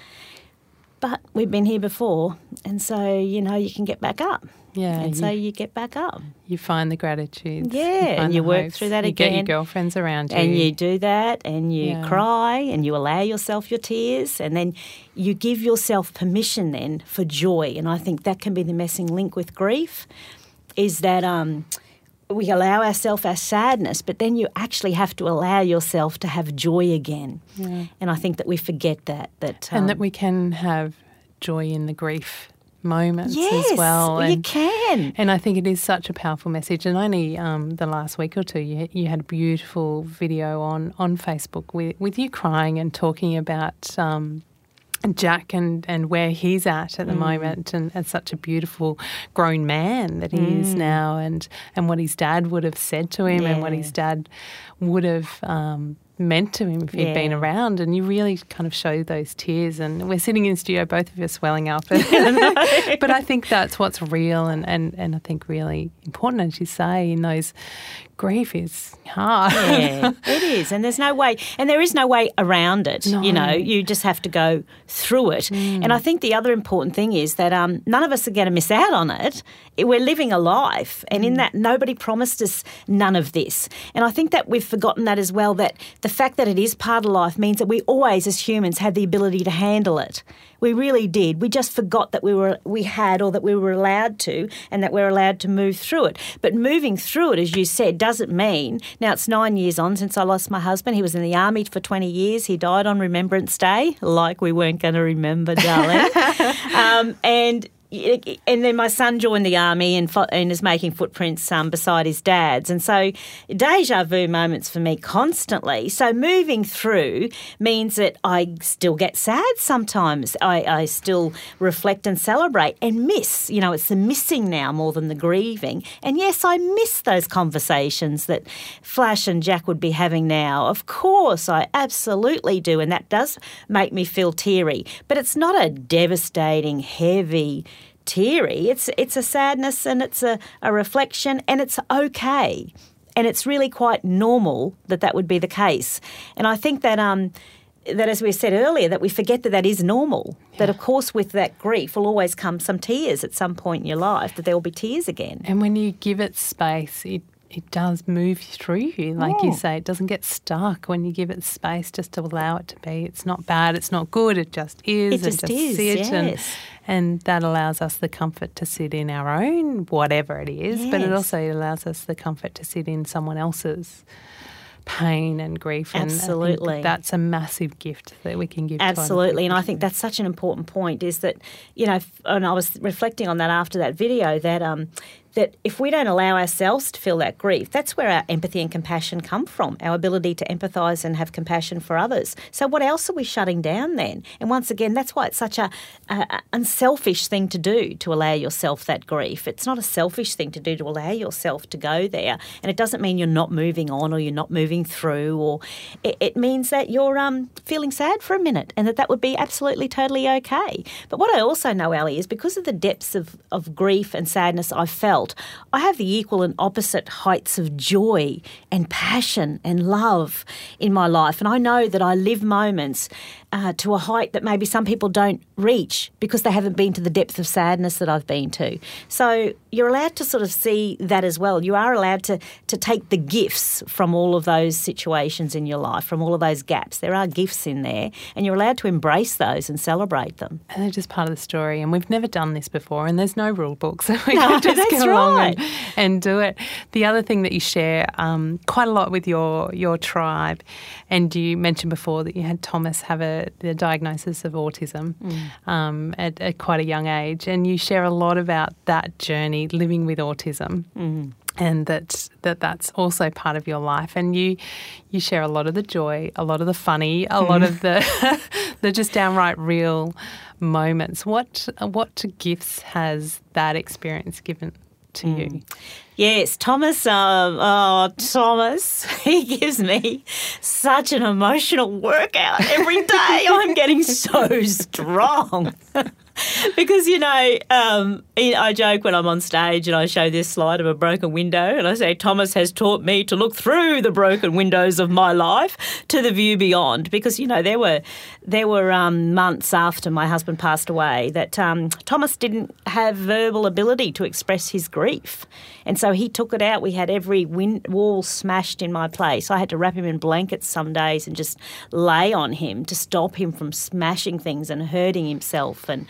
But we've been here before, and so, you know, you can get back up. Yeah, And so, you- you get back up. You find the gratitude. Yeah, and you work through that again. you get your girlfriends around you. And you do that and you Yeah. cry and you allow yourself your tears and then you give yourself permission then for joy. And I think that can be the missing link with grief is that um, we allow ourselves our sadness, but then you actually have to allow yourself to have joy again. And I think that we forget that. that and that um, we can have joy in the grief moments yes, as well. you can. and I think it is such a powerful message. And only um, the last week or two, you, you had a beautiful video on, on Facebook with, with you crying and talking about um, Jack and, and where he's at at the moment, and, and such a beautiful grown man that he is now, and, and what his dad would have said to him, and what his dad would have um, meant to him if he'd been around. And you really kind of show those tears. And we're sitting in studio, both of us welling up. but I think that's what's real, and, and, and I think really important, as you say, in those grief is hard. yeah, it is, and there's no way, and there is no way around it. You know, you just have to go through it. And I think the other important thing is that um, none of us are going to miss out on it. We're living a life, and in that, nobody promised us none of this. And I think that we've forgotten that as well. That the fact that it is part of life means that we always, as humans, have the ability to handle it. We really did. We just forgot that we were we had or that we were allowed to and that we're allowed to move through it. But moving through it, as you said, doesn't mean now it's nine years on since I lost my husband. He was in the army for 20 years. He died on Remembrance Day, like we weren't going to remember, darling. um, and and then my son joined the army and, fo- and is making footprints um, beside his dad's. And so deja vu moments for me constantly. So moving through means that I still get sad sometimes. I, I still reflect and celebrate and miss. You know, it's the missing now more than the grieving. And yes, I miss those conversations that Flash and Jack would be having now. Of course, I absolutely do. And that does make me feel teary. But it's not a devastating, heavy, teary. It's it's a sadness and it's a, a reflection and it's okay. And it's really quite normal that that would be the case. And I think that um that as we said earlier that we forget that that is normal. That of course with that grief will always come some tears at some point in your life that there will be tears again. And when you give it space, it it does move through you. Like you say, it doesn't get stuck when you give it space just to allow it to be. It's not bad, it's not good, it just is. It just is, sit and, yes. and that allows us the comfort to sit in our own, whatever it is, yes. but it also allows us the comfort to sit in someone else's pain and grief. And Absolutely. that's a massive gift that we can give to Absolutely, and I think that's such an important point. Is that you know, and I was reflecting on that after that video that um, that if we don't allow ourselves to feel that grief, that's where our empathy and compassion come from, our ability to empathise and have compassion for others. So, what else are we shutting down then? And once again, that's why it's such a, unselfish thing to do to allow yourself that grief. It's not a selfish thing to do to allow yourself to go there. And it doesn't mean you're not moving on or you're not moving through, or it, it means that you're um, feeling sad for a minute and that that would be absolutely totally okay. But what I also know, Ali, is because of the depths of, of grief and sadness I've felt, I have the equal and opposite heights of joy and passion and love in my life. And I know that I live moments uh, to a height that maybe some people don't reach because they haven't been to the depth of sadness that I've been to. So you're allowed to sort of see that as well. You are allowed to to take the gifts from all of those situations in your life, from all of those gaps. There are gifts in there, and you're allowed to embrace those and celebrate them. And they're just part of the story. And we've never done this before, and there's no rule book, so we no, can just go along right. and, and, do it. The other thing that you share um, quite a lot with your your tribe, and you mentioned before that you had Thomas have a the diagnosis of autism mm. um, at, at, quite a young age, and you share a lot about that journey living with autism. Mm. And that, that that's also part of your life, and you you share a lot of the joy, a lot of the funny, a mm. lot of the the just downright real moments. What what gifts has that experience given to mm. you? Yes, Thomas. Um, oh, Thomas. He gives me such an emotional workout every day. I'm getting so strong. because you know, um, I joke when I'm on stage and I show this slide of a broken window, and I say Thomas has taught me to look through the broken windows of my life to the view beyond. Because you know, there were there were um, months after my husband passed away that um, Thomas didn't have verbal ability to express his grief, and so he took it out. We had every win- wall smashed in my place. I had to wrap him in blankets some days and just lay on him to stop him from smashing things and hurting himself and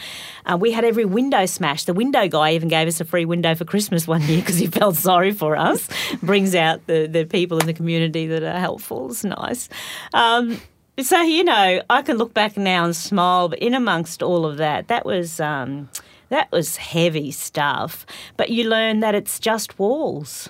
uh, we had every window smashed. The window guy even gave us a free window for Christmas one year because he felt sorry for us. Brings out the, the people in the community that are helpful. It's nice. Um, so, you know, I can look back now and smile, but in amongst all of that, that was. Um, that was heavy stuff. But you learn that it's just walls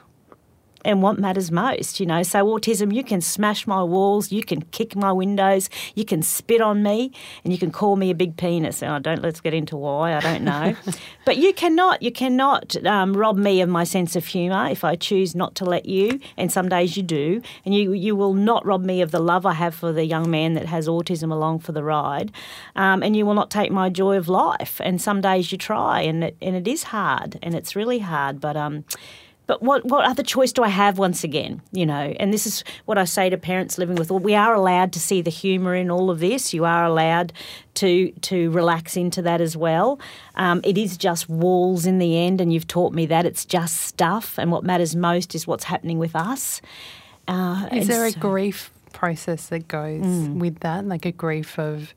and what matters most, you know. So, autism, you can smash my walls, you can kick my windows, you can spit on me, and you can call me a big penis. And I don't, let's get into why, I don't know. but you cannot, you cannot um, rob me of my sense of humour if I choose not to let you, and some days you do. And you, you will not rob me of the love I have for the young man that has autism along for the ride. Um, and you will not take my joy of life. And some days you try, and it, and it is hard, and it's really hard. But, um, but what, what other choice do I have once again? You know, and this is what I say to parents living with. Well, we are allowed to see the humour in all of this. You are allowed to to relax into that as well. Um, it is just walls in the end, and you've taught me that it's just stuff. And what matters most is what's happening with us. Uh, is there a so, grief process that goes mm. with that, like a grief of?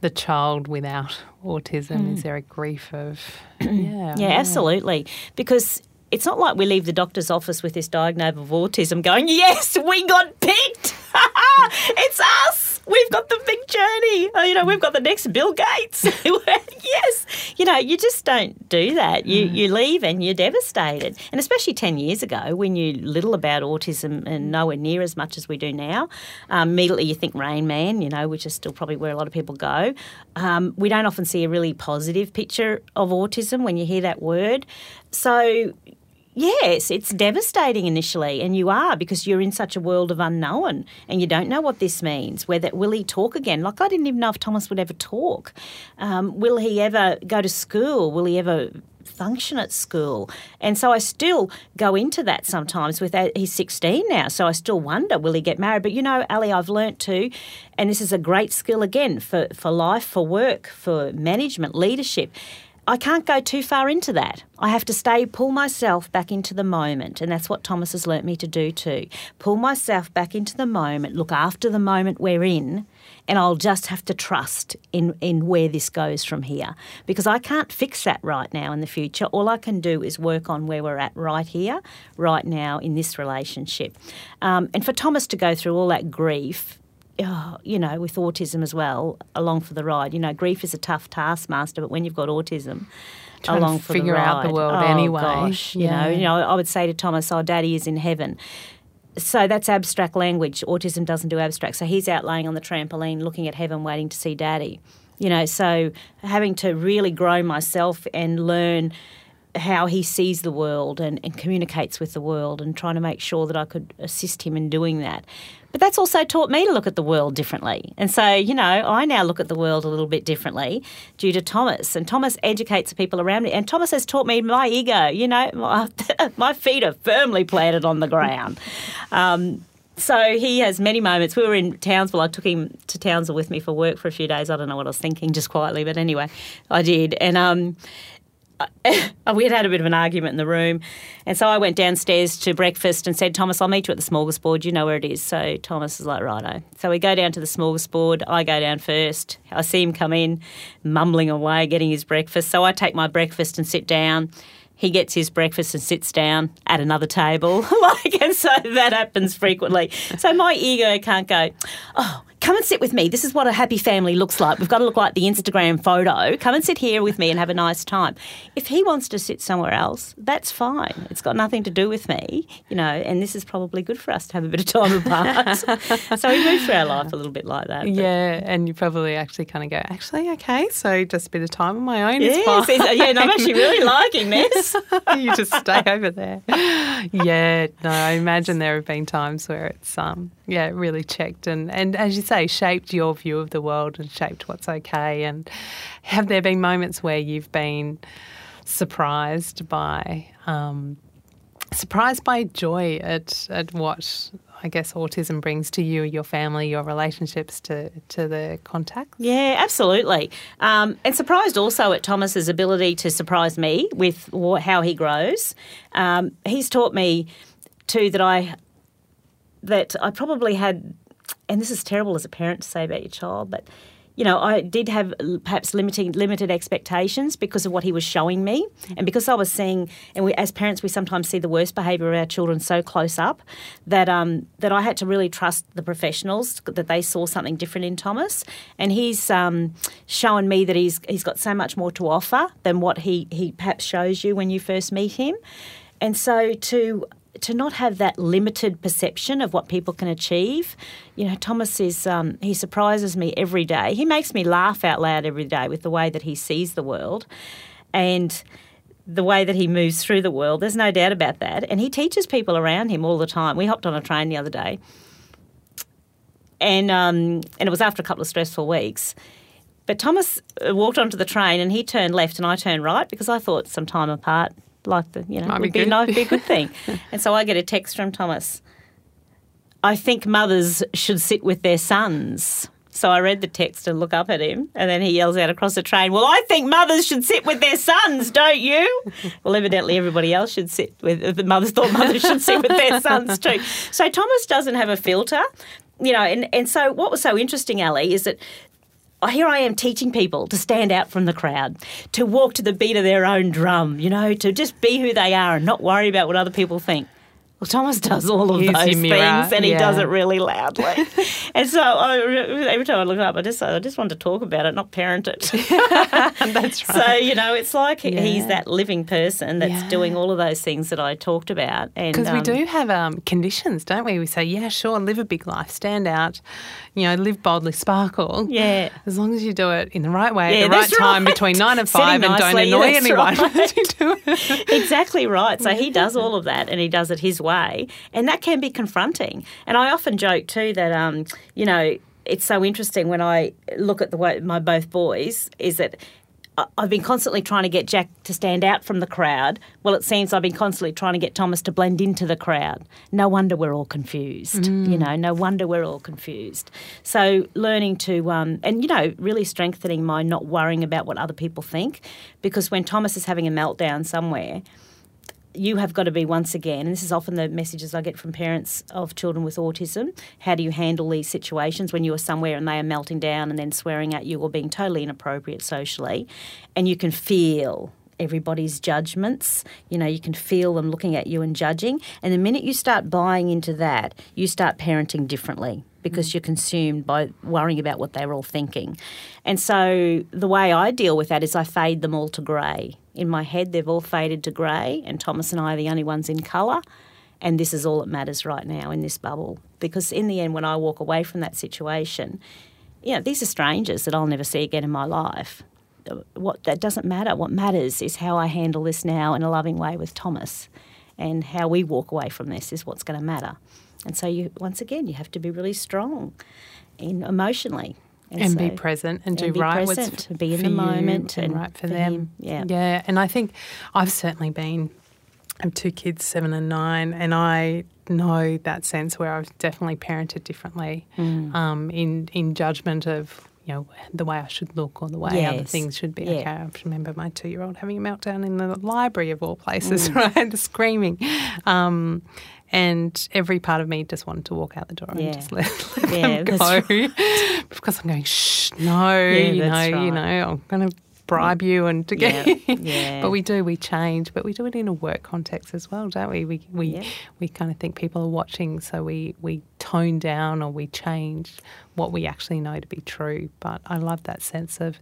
the child without autism? Mm. Is there a grief of yeah? yeah, absolutely. Because it's not like we leave the doctor's office with this diagnosis of autism going, yes, we got picked. it's us. We've got the big journey. Oh, you know, we've got the next Bill Gates. yes. You know, you just don't do that. You, mm. you leave and you're devastated. And especially 10 years ago we knew little about autism and nowhere near as much as we do now, um, immediately you think Rain Man, you know, which is still probably where a lot of people go. Um, we don't often see a really positive picture of autism when you hear that word. So Yes, it's devastating initially, and you are because you're in such a world of unknown and you don't know what this means. Whether will he talk again? Like I didn't even know if Thomas would ever talk. Um, will he ever go to school? Will he ever function at school. And so I still go into that sometimes with that. He's 16 now, so I still wonder, will he get married? But you know, Ali, I've learnt to, and this is a great skill again for, for life, for work, for management, leadership I can't go too far into that. I have to stay, pull myself back into the moment. And that's what Thomas has learnt me to do too. Pull myself back into the moment, look after the moment we're in, and I'll just have to trust in, in where this goes from here. Because I can't fix that right now in the future. All I can do is work on where we're at right here, right now in this relationship. Um, and for Thomas to go through all that grief oh, you know, with autism as well, along for the ride. You know, grief is a tough taskmaster, but when you've got autism, Trying along to for figure the ride, figure out the world oh, anyway. Gosh, you Yeah. know, you know, I would say to Thomas, "Oh, Daddy is in heaven." So that's abstract language. Autism doesn't do abstract. So he's out laying on the trampoline, looking at heaven, waiting to see Daddy. You know, so having to really grow myself and learn how he sees the world and, and communicates with the world and trying to make sure that I could assist him in doing that. But that's also taught me to look at the world differently. And so, you know, I now look at the world a little bit differently due to Thomas. And Thomas educates the people around me. And Thomas has taught me my ego, you know, my, my feet are firmly planted on the ground. Um, so he has many moments. We were in Townsville. I took him to Townsville with me for work for a few days. I don't know what I was thinking, just quietly, but anyway, I did. And um, Uh, we had had a bit of an argument in the room. And so I went downstairs to breakfast and said, Thomas, I'll meet you at the smorgasbord. You know where it is. So Thomas is like, righto. So we go down to the smorgasbord. I go down first. I see him come in, mumbling away, getting his breakfast. So I take my breakfast and sit down. He gets his breakfast and sits down at another table. like, and so that happens frequently. So my ego can't go, oh, come and sit with me. This is what a happy family looks like. We've got to look like the Instagram photo. Come and sit here with me and have a nice time. If he wants to sit somewhere else, that's fine. It's got nothing to do with me, you know, and this is probably good for us to have a bit of time apart. so we move through our life a little bit like that. but- Yeah, and you probably actually kind of go, actually, okay, so just a bit of time on my own is fine. yeah, and I'm actually really liking this. you just stay over there. Yeah, no, I imagine there have been times where it's um yeah, really checked and, and as you say, shaped your view of the world and shaped what's okay. And have there been moments where you've been surprised by um surprised by joy at at what I guess autism brings to you, your family, your relationships to to the contact? Yeah, absolutely. Um, and surprised also at Thomas's ability to surprise me with how he grows. Um, he's taught me too that I that I probably had, and this is terrible as a parent to say about your child, but you know, I did have perhaps limiting limited expectations because of what he was showing me, and because I was seeing, and we, as parents, we sometimes see the worst behaviour of our children so close up that um, that I had to really trust the professionals that they saw something different in Thomas, and he's um, shown me that he's he's got so much more to offer than what he he perhaps shows you when you first meet him, and so to to not have that limited perception of what people can achieve. You know, Thomas is, um, he surprises me every day. He makes me laugh out loud every day with the way that he sees the world and the way that he moves through the world. There's no doubt about that. And he teaches people around him all the time. We hopped on a train the other day and, um, and it was after a couple of stressful weeks. But Thomas uh, walked onto the train and he turned left and I turned right because I thought some time apart, like the you know, Might would be, good. no, be a good thing. and so I get a text from Thomas. I think mothers should sit with their sons. So I read the text and look up at him, and then he yells out across the train, Well, I think mothers should sit with their sons, don't you? Well, evidently everybody else should sit with the mothers thought mothers should sit with their sons too. So Thomas doesn't have a filter, you know, and, and so what was so interesting, Ali, is that Oh, here I am teaching people to stand out from the crowd, to walk to the beat of their own drum, you know, to just be who they are and not worry about what other people think. Well, Thomas does all of He's those things, and he yeah. does it really loudly. and so I, every time I look up, I just I just want to talk about it, not parent it. That's right. so you know, it's like he- he's that living person that's Yeah. doing all of those things that I talked about. And Because we um, do have um, conditions, don't we? We say, yeah, sure, live a big life, stand out, you know, live boldly, sparkle. Yeah. As long as you do it in the right way, Yeah, at the right time right. between nine and Sitting five and don't annoy anyone. right. You do it. exactly right. So he does all of that and he does it his way. And that can be confronting. And I often joke too that, um, you know, it's so interesting when I look at the way my both boys is that I've been constantly trying to get Jack to stand out from the crowd. Well, it seems I've been constantly trying to get Thomas to blend into the crowd. No wonder we're all confused. You know, no wonder we're all confused. So, learning to, um, and you know, really strengthening my not worrying about what other people think. Because when Thomas is having a meltdown somewhere, you have got to be once again, and this is often the messages I get from parents of children with autism. How do you handle these situations when you are somewhere and they are melting down and then swearing at you or being totally inappropriate socially? And you can feel everybody's judgments. You know, you can feel them looking at you and judging. And the minute you start buying into that, you start parenting differently because mm. you're consumed by worrying about what they're all thinking. And so the way I deal with that is I fade them all to grey. In my head, they've all faded to grey, and Thomas and I are the only ones in colour. And this is all that matters right now in this bubble. Because in the end, when I walk away from that situation, you know, these are strangers that I'll never see again in my life. What that doesn't matter. What matters is how I handle this now in a loving way with Thomas, and how we walk away from this is what's going to matter. And so you, once again, you have to be really strong, in emotionally, and, so, be present and, and do right present, what's be in the moment and, and, right for, for them. Him. Yeah, yeah. And I think I've certainly been. I have two kids, seven and nine, and I know that sense where I've definitely parented differently mm. um, in in judgment of you know the way I should look or the way yes. other things should be. Yeah. Okay, I remember my two year old having a meltdown in the library of all places, mm. right, screaming. Um, and every part of me just wanted to walk out the door yeah. and just let, let yeah, them go right. because I'm going shh no you know right. you know I'm going to bribe you and to get. Yeah, yeah. but we do, we change, but we do it in a work context as well, don't we? We we yeah. we kind of think people are watching, so we we tone down or we change what we actually know to be true. But I love that sense of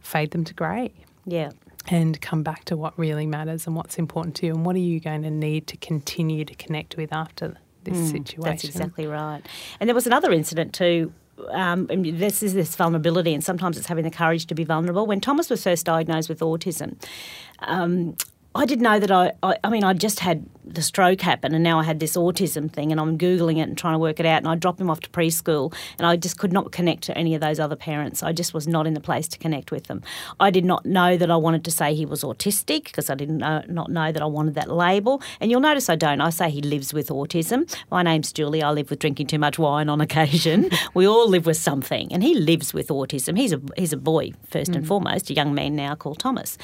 fade them to grey. Yeah. And come back to what really matters and what's important to you, and what are you going to need to continue to connect with after this mm, situation. That's exactly right. And there was another incident too um, this is this vulnerability, and sometimes it's having the courage to be vulnerable. When Thomas was first diagnosed with autism, um, I didn't know that I, I, I mean, I just had the stroke happen and now I had this autism thing and I'm Googling it and trying to work it out and I dropped him off to preschool and I just could not connect to any of those other parents. I just was not in the place to connect with them. I did not know that I wanted to say he was autistic because I did not know, not know that I wanted that label. And you'll notice I don't. I say he lives with autism. My name's Julie. I live with drinking too much wine on occasion. we all live with something and he lives with autism. He's a, he's a boy, first mm. and foremost, a young man now called Thomas.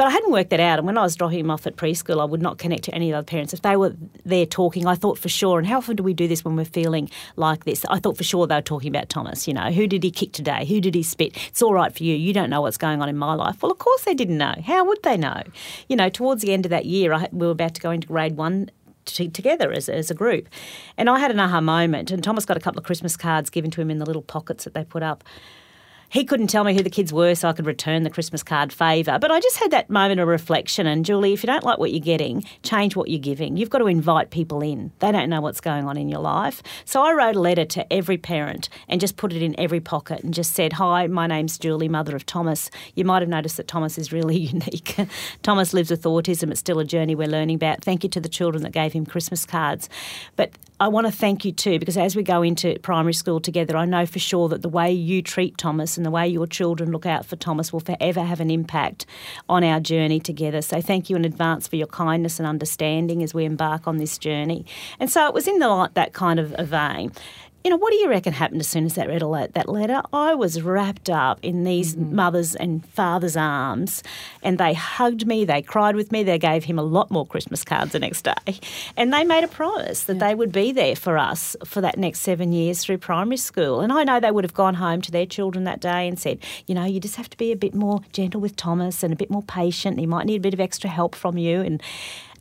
But I hadn't worked that out. And when I was dropping him off at preschool, I would not connect to any of the other parents. If they were there talking, I thought for sure, and how often do we do this when we're feeling like this? I thought for sure they were talking about Thomas. You know, who did he kick today? Who did he spit? It's all right for you. You don't know what's going on in my life. Well, of course they didn't know. How would they know? You know, towards the end of that year, I, we were about to go into grade one together as, as a group. And I had an aha moment, and Thomas got a couple of Christmas cards given to him in the little pockets that they put up he couldn't tell me who the kids were so I could return the Christmas card favour. But I just had that moment of reflection. And Julie, if you don't like what you're getting, change what you're giving. You've got to invite people in. They don't know what's going on in your life. So I wrote a letter to every parent and just put it in every pocket and just said, Hi, my name's Julie, mother of Thomas. You might have noticed that Thomas is really unique. Thomas lives with autism. It's still a journey we're learning about. Thank you to the children that gave him Christmas cards. But I want to thank you too, because as we go into primary school together, I know for sure that the way you treat Thomas and the way your children look out for Thomas will forever have an impact on our journey together. So thank you in advance for your kindness and understanding as we embark on this journey. And so it was in the, that kind of a vein you know, what do you reckon happened as soon as that read that letter? I was wrapped up in these mm-hmm. mothers and fathers' arms, and they hugged me, they cried with me, they gave him a lot more Christmas cards the next day, and they made a promise that yeah. they would be there for us for that next seven years through primary school. And I know they would have gone home to their children that day and said, you know, you just have to be a bit more gentle with Thomas and a bit more patient. He might need a bit of extra help from you, and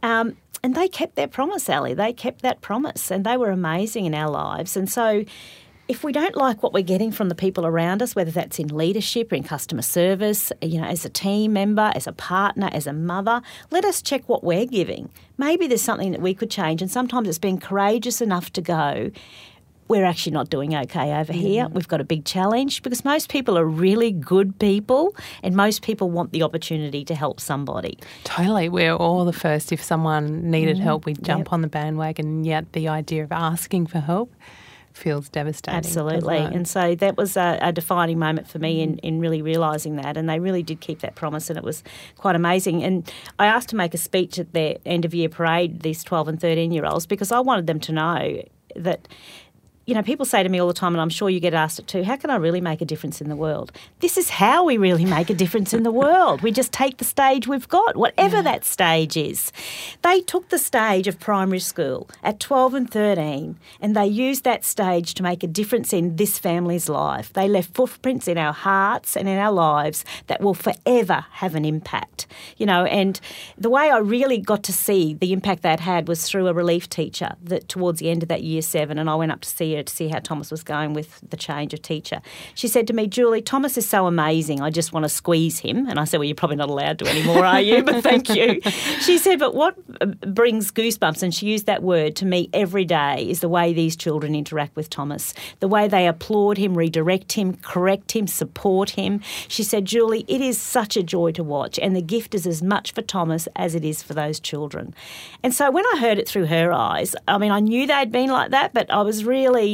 um, and they kept their promise, Ali. They kept that promise, and they were amazing in our lives. And so, if we don't like what we're getting from the people around us, whether that's in leadership or in customer service, you know, as a team member, as a partner, as a mother, let us check what we're giving. Maybe there's something that we could change, and sometimes it's being courageous enough to go we're actually not doing okay over mm. here. We've got a big challenge because most people are really good people and most people want the opportunity to help somebody. Totally. We're all the first. If someone needed mm. help, we'd jump yep. on the bandwagon. Yet the idea of asking for help feels devastating. Absolutely. And so that was a, a, defining moment for me in, in really realising that. And they really did keep that promise, and it was quite amazing. And I asked to make a speech at their end of year parade, these 12 and 13 year olds, because I wanted them to know that you know, people say to me all the time, and I'm sure you get asked it too, how can I really make a difference in the world? This is how we really make a difference in the world. We just take the stage we've got, whatever yeah. that stage is. They took the stage of primary school at 12 and 13, and they used that stage to make a difference in this family's life. They left footprints in our hearts and in our lives that will forever have an impact. You know, and the way I really got to see the impact that had was through a relief teacher that towards the end of that year seven, and I went up to see her to see how Thomas was going with the change of teacher. She said to me, Julie, Thomas is so amazing. I just want to squeeze him. And I said, Well, you're probably not allowed to anymore, are you? But thank you. She said, But what uh, brings goosebumps, and she used that word to me every day, is the way these children interact with Thomas, the way they applaud him, redirect him, correct him, support him. She said, Julie, it is such a joy to watch, and the gift is as much for Thomas as it is for those children. And so when I heard it through her eyes, I mean, I knew they'd been like that, but I was really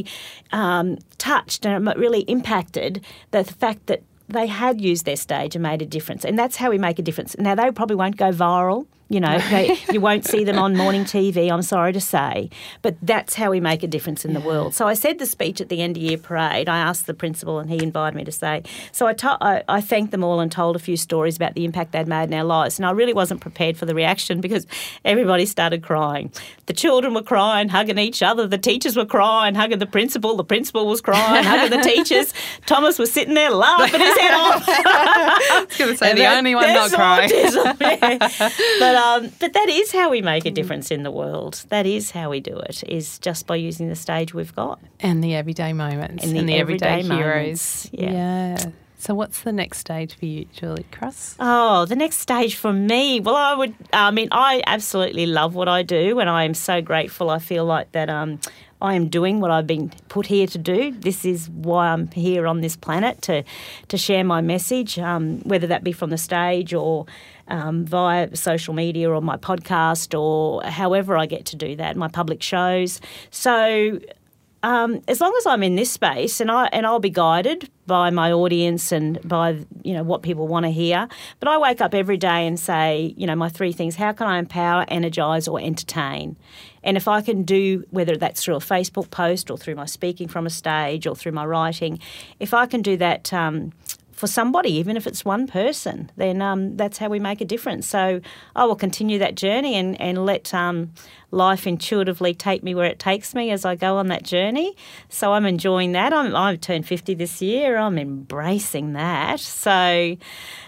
um, touched and really impacted the fact that they had used their stage and made a difference. And that's how we make a difference. Now, they probably won't go viral. You know, they, you won't see them on morning TV, I'm sorry to say, but that's how we make a difference in the world. So I said the speech at the end of year parade. I asked the principal, and he invited me to say. So I, to- I, I thanked them all and told a few stories about the impact they'd made in our lives. And I really wasn't prepared for the reaction because everybody started crying. The children were crying, hugging each other. The teachers were crying, hugging the principal. The principal was crying, hugging the teachers. Thomas was sitting there laughing his head off. I was going to say And the that- only one not crying. autism, yeah. But um, but that is how we make a difference in the world. That is how we do it. Is just by using the stage we've got. And the everyday moments. And the everyday, everyday heroes. moments, yeah. So what's the next stage for you, Julie Cross? Oh, the next stage for me. Well, I would. I mean, I absolutely love what I do, and I am so grateful. I feel like that. Um, I am doing what I've been put here to do. This is why I'm here on this planet to to share my message, um, whether that be from the stage or um, via social media or my podcast or however I get to do that, my public shows. So um, as long as I'm in this space, and I and I'll be guided by my audience and by you know what people want to hear. But I wake up every day and say, you know, my three things: how can I empower, energize, or entertain? And if I can do whether that's through a Facebook post or through my speaking from a stage or through my writing, if I can do that. Um, for somebody, even if it's one person, then um, that's how we make a difference. So I will continue that journey and, and let um, life intuitively take me where it takes me as I go on that journey. So I'm enjoying that. I'm, I've turned 50 this year. I'm embracing that. So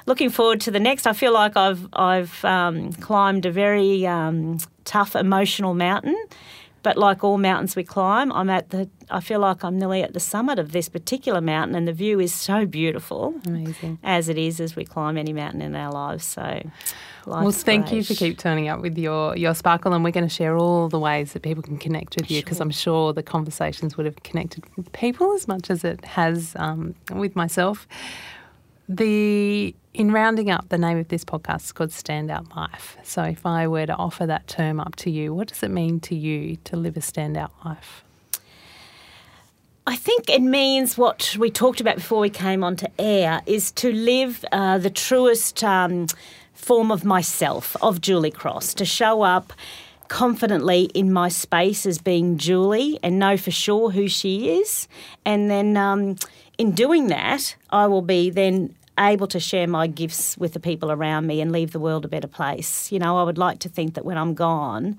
looking forward to the next. I feel like I've, I've um, climbed a very um, tough emotional mountain. But like all mountains we climb, I'm at the. I feel like I'm nearly at the summit of this particular mountain, and the view is so beautiful, Amazing. as it is as we climb any mountain in our lives. So, Well, thank you for keep turning up with your, your sparkle, and we're going to share all the ways that people can connect with you because I'm sure the conversations would have connected with people as much as it has um, with myself. The in rounding up, the name of this podcast is called Standout Life. So, if I were to offer that term up to you, what does it mean to you to live a standout life? I think it means what we talked about before we came onto air is to live uh, the truest um, form of myself, of Julie Cross, to show up confidently in my space as being Julie and know for sure who she is. And then um, in doing that, I will be then able to share my gifts with the people around me and leave the world a better place. You know, I would like to think that when I'm gone,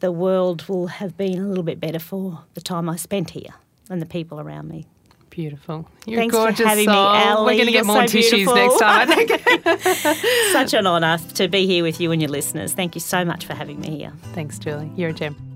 the world will have been a little bit better for the time I spent here and the people around me. Beautiful. You're Thanks for gorgeous having me, soul. Ali. We're going to get You're more so tissues beautiful. next time, Such an honour to be here with you and your listeners. Thank you so much for having me here. Thanks, Julie. You're a gem.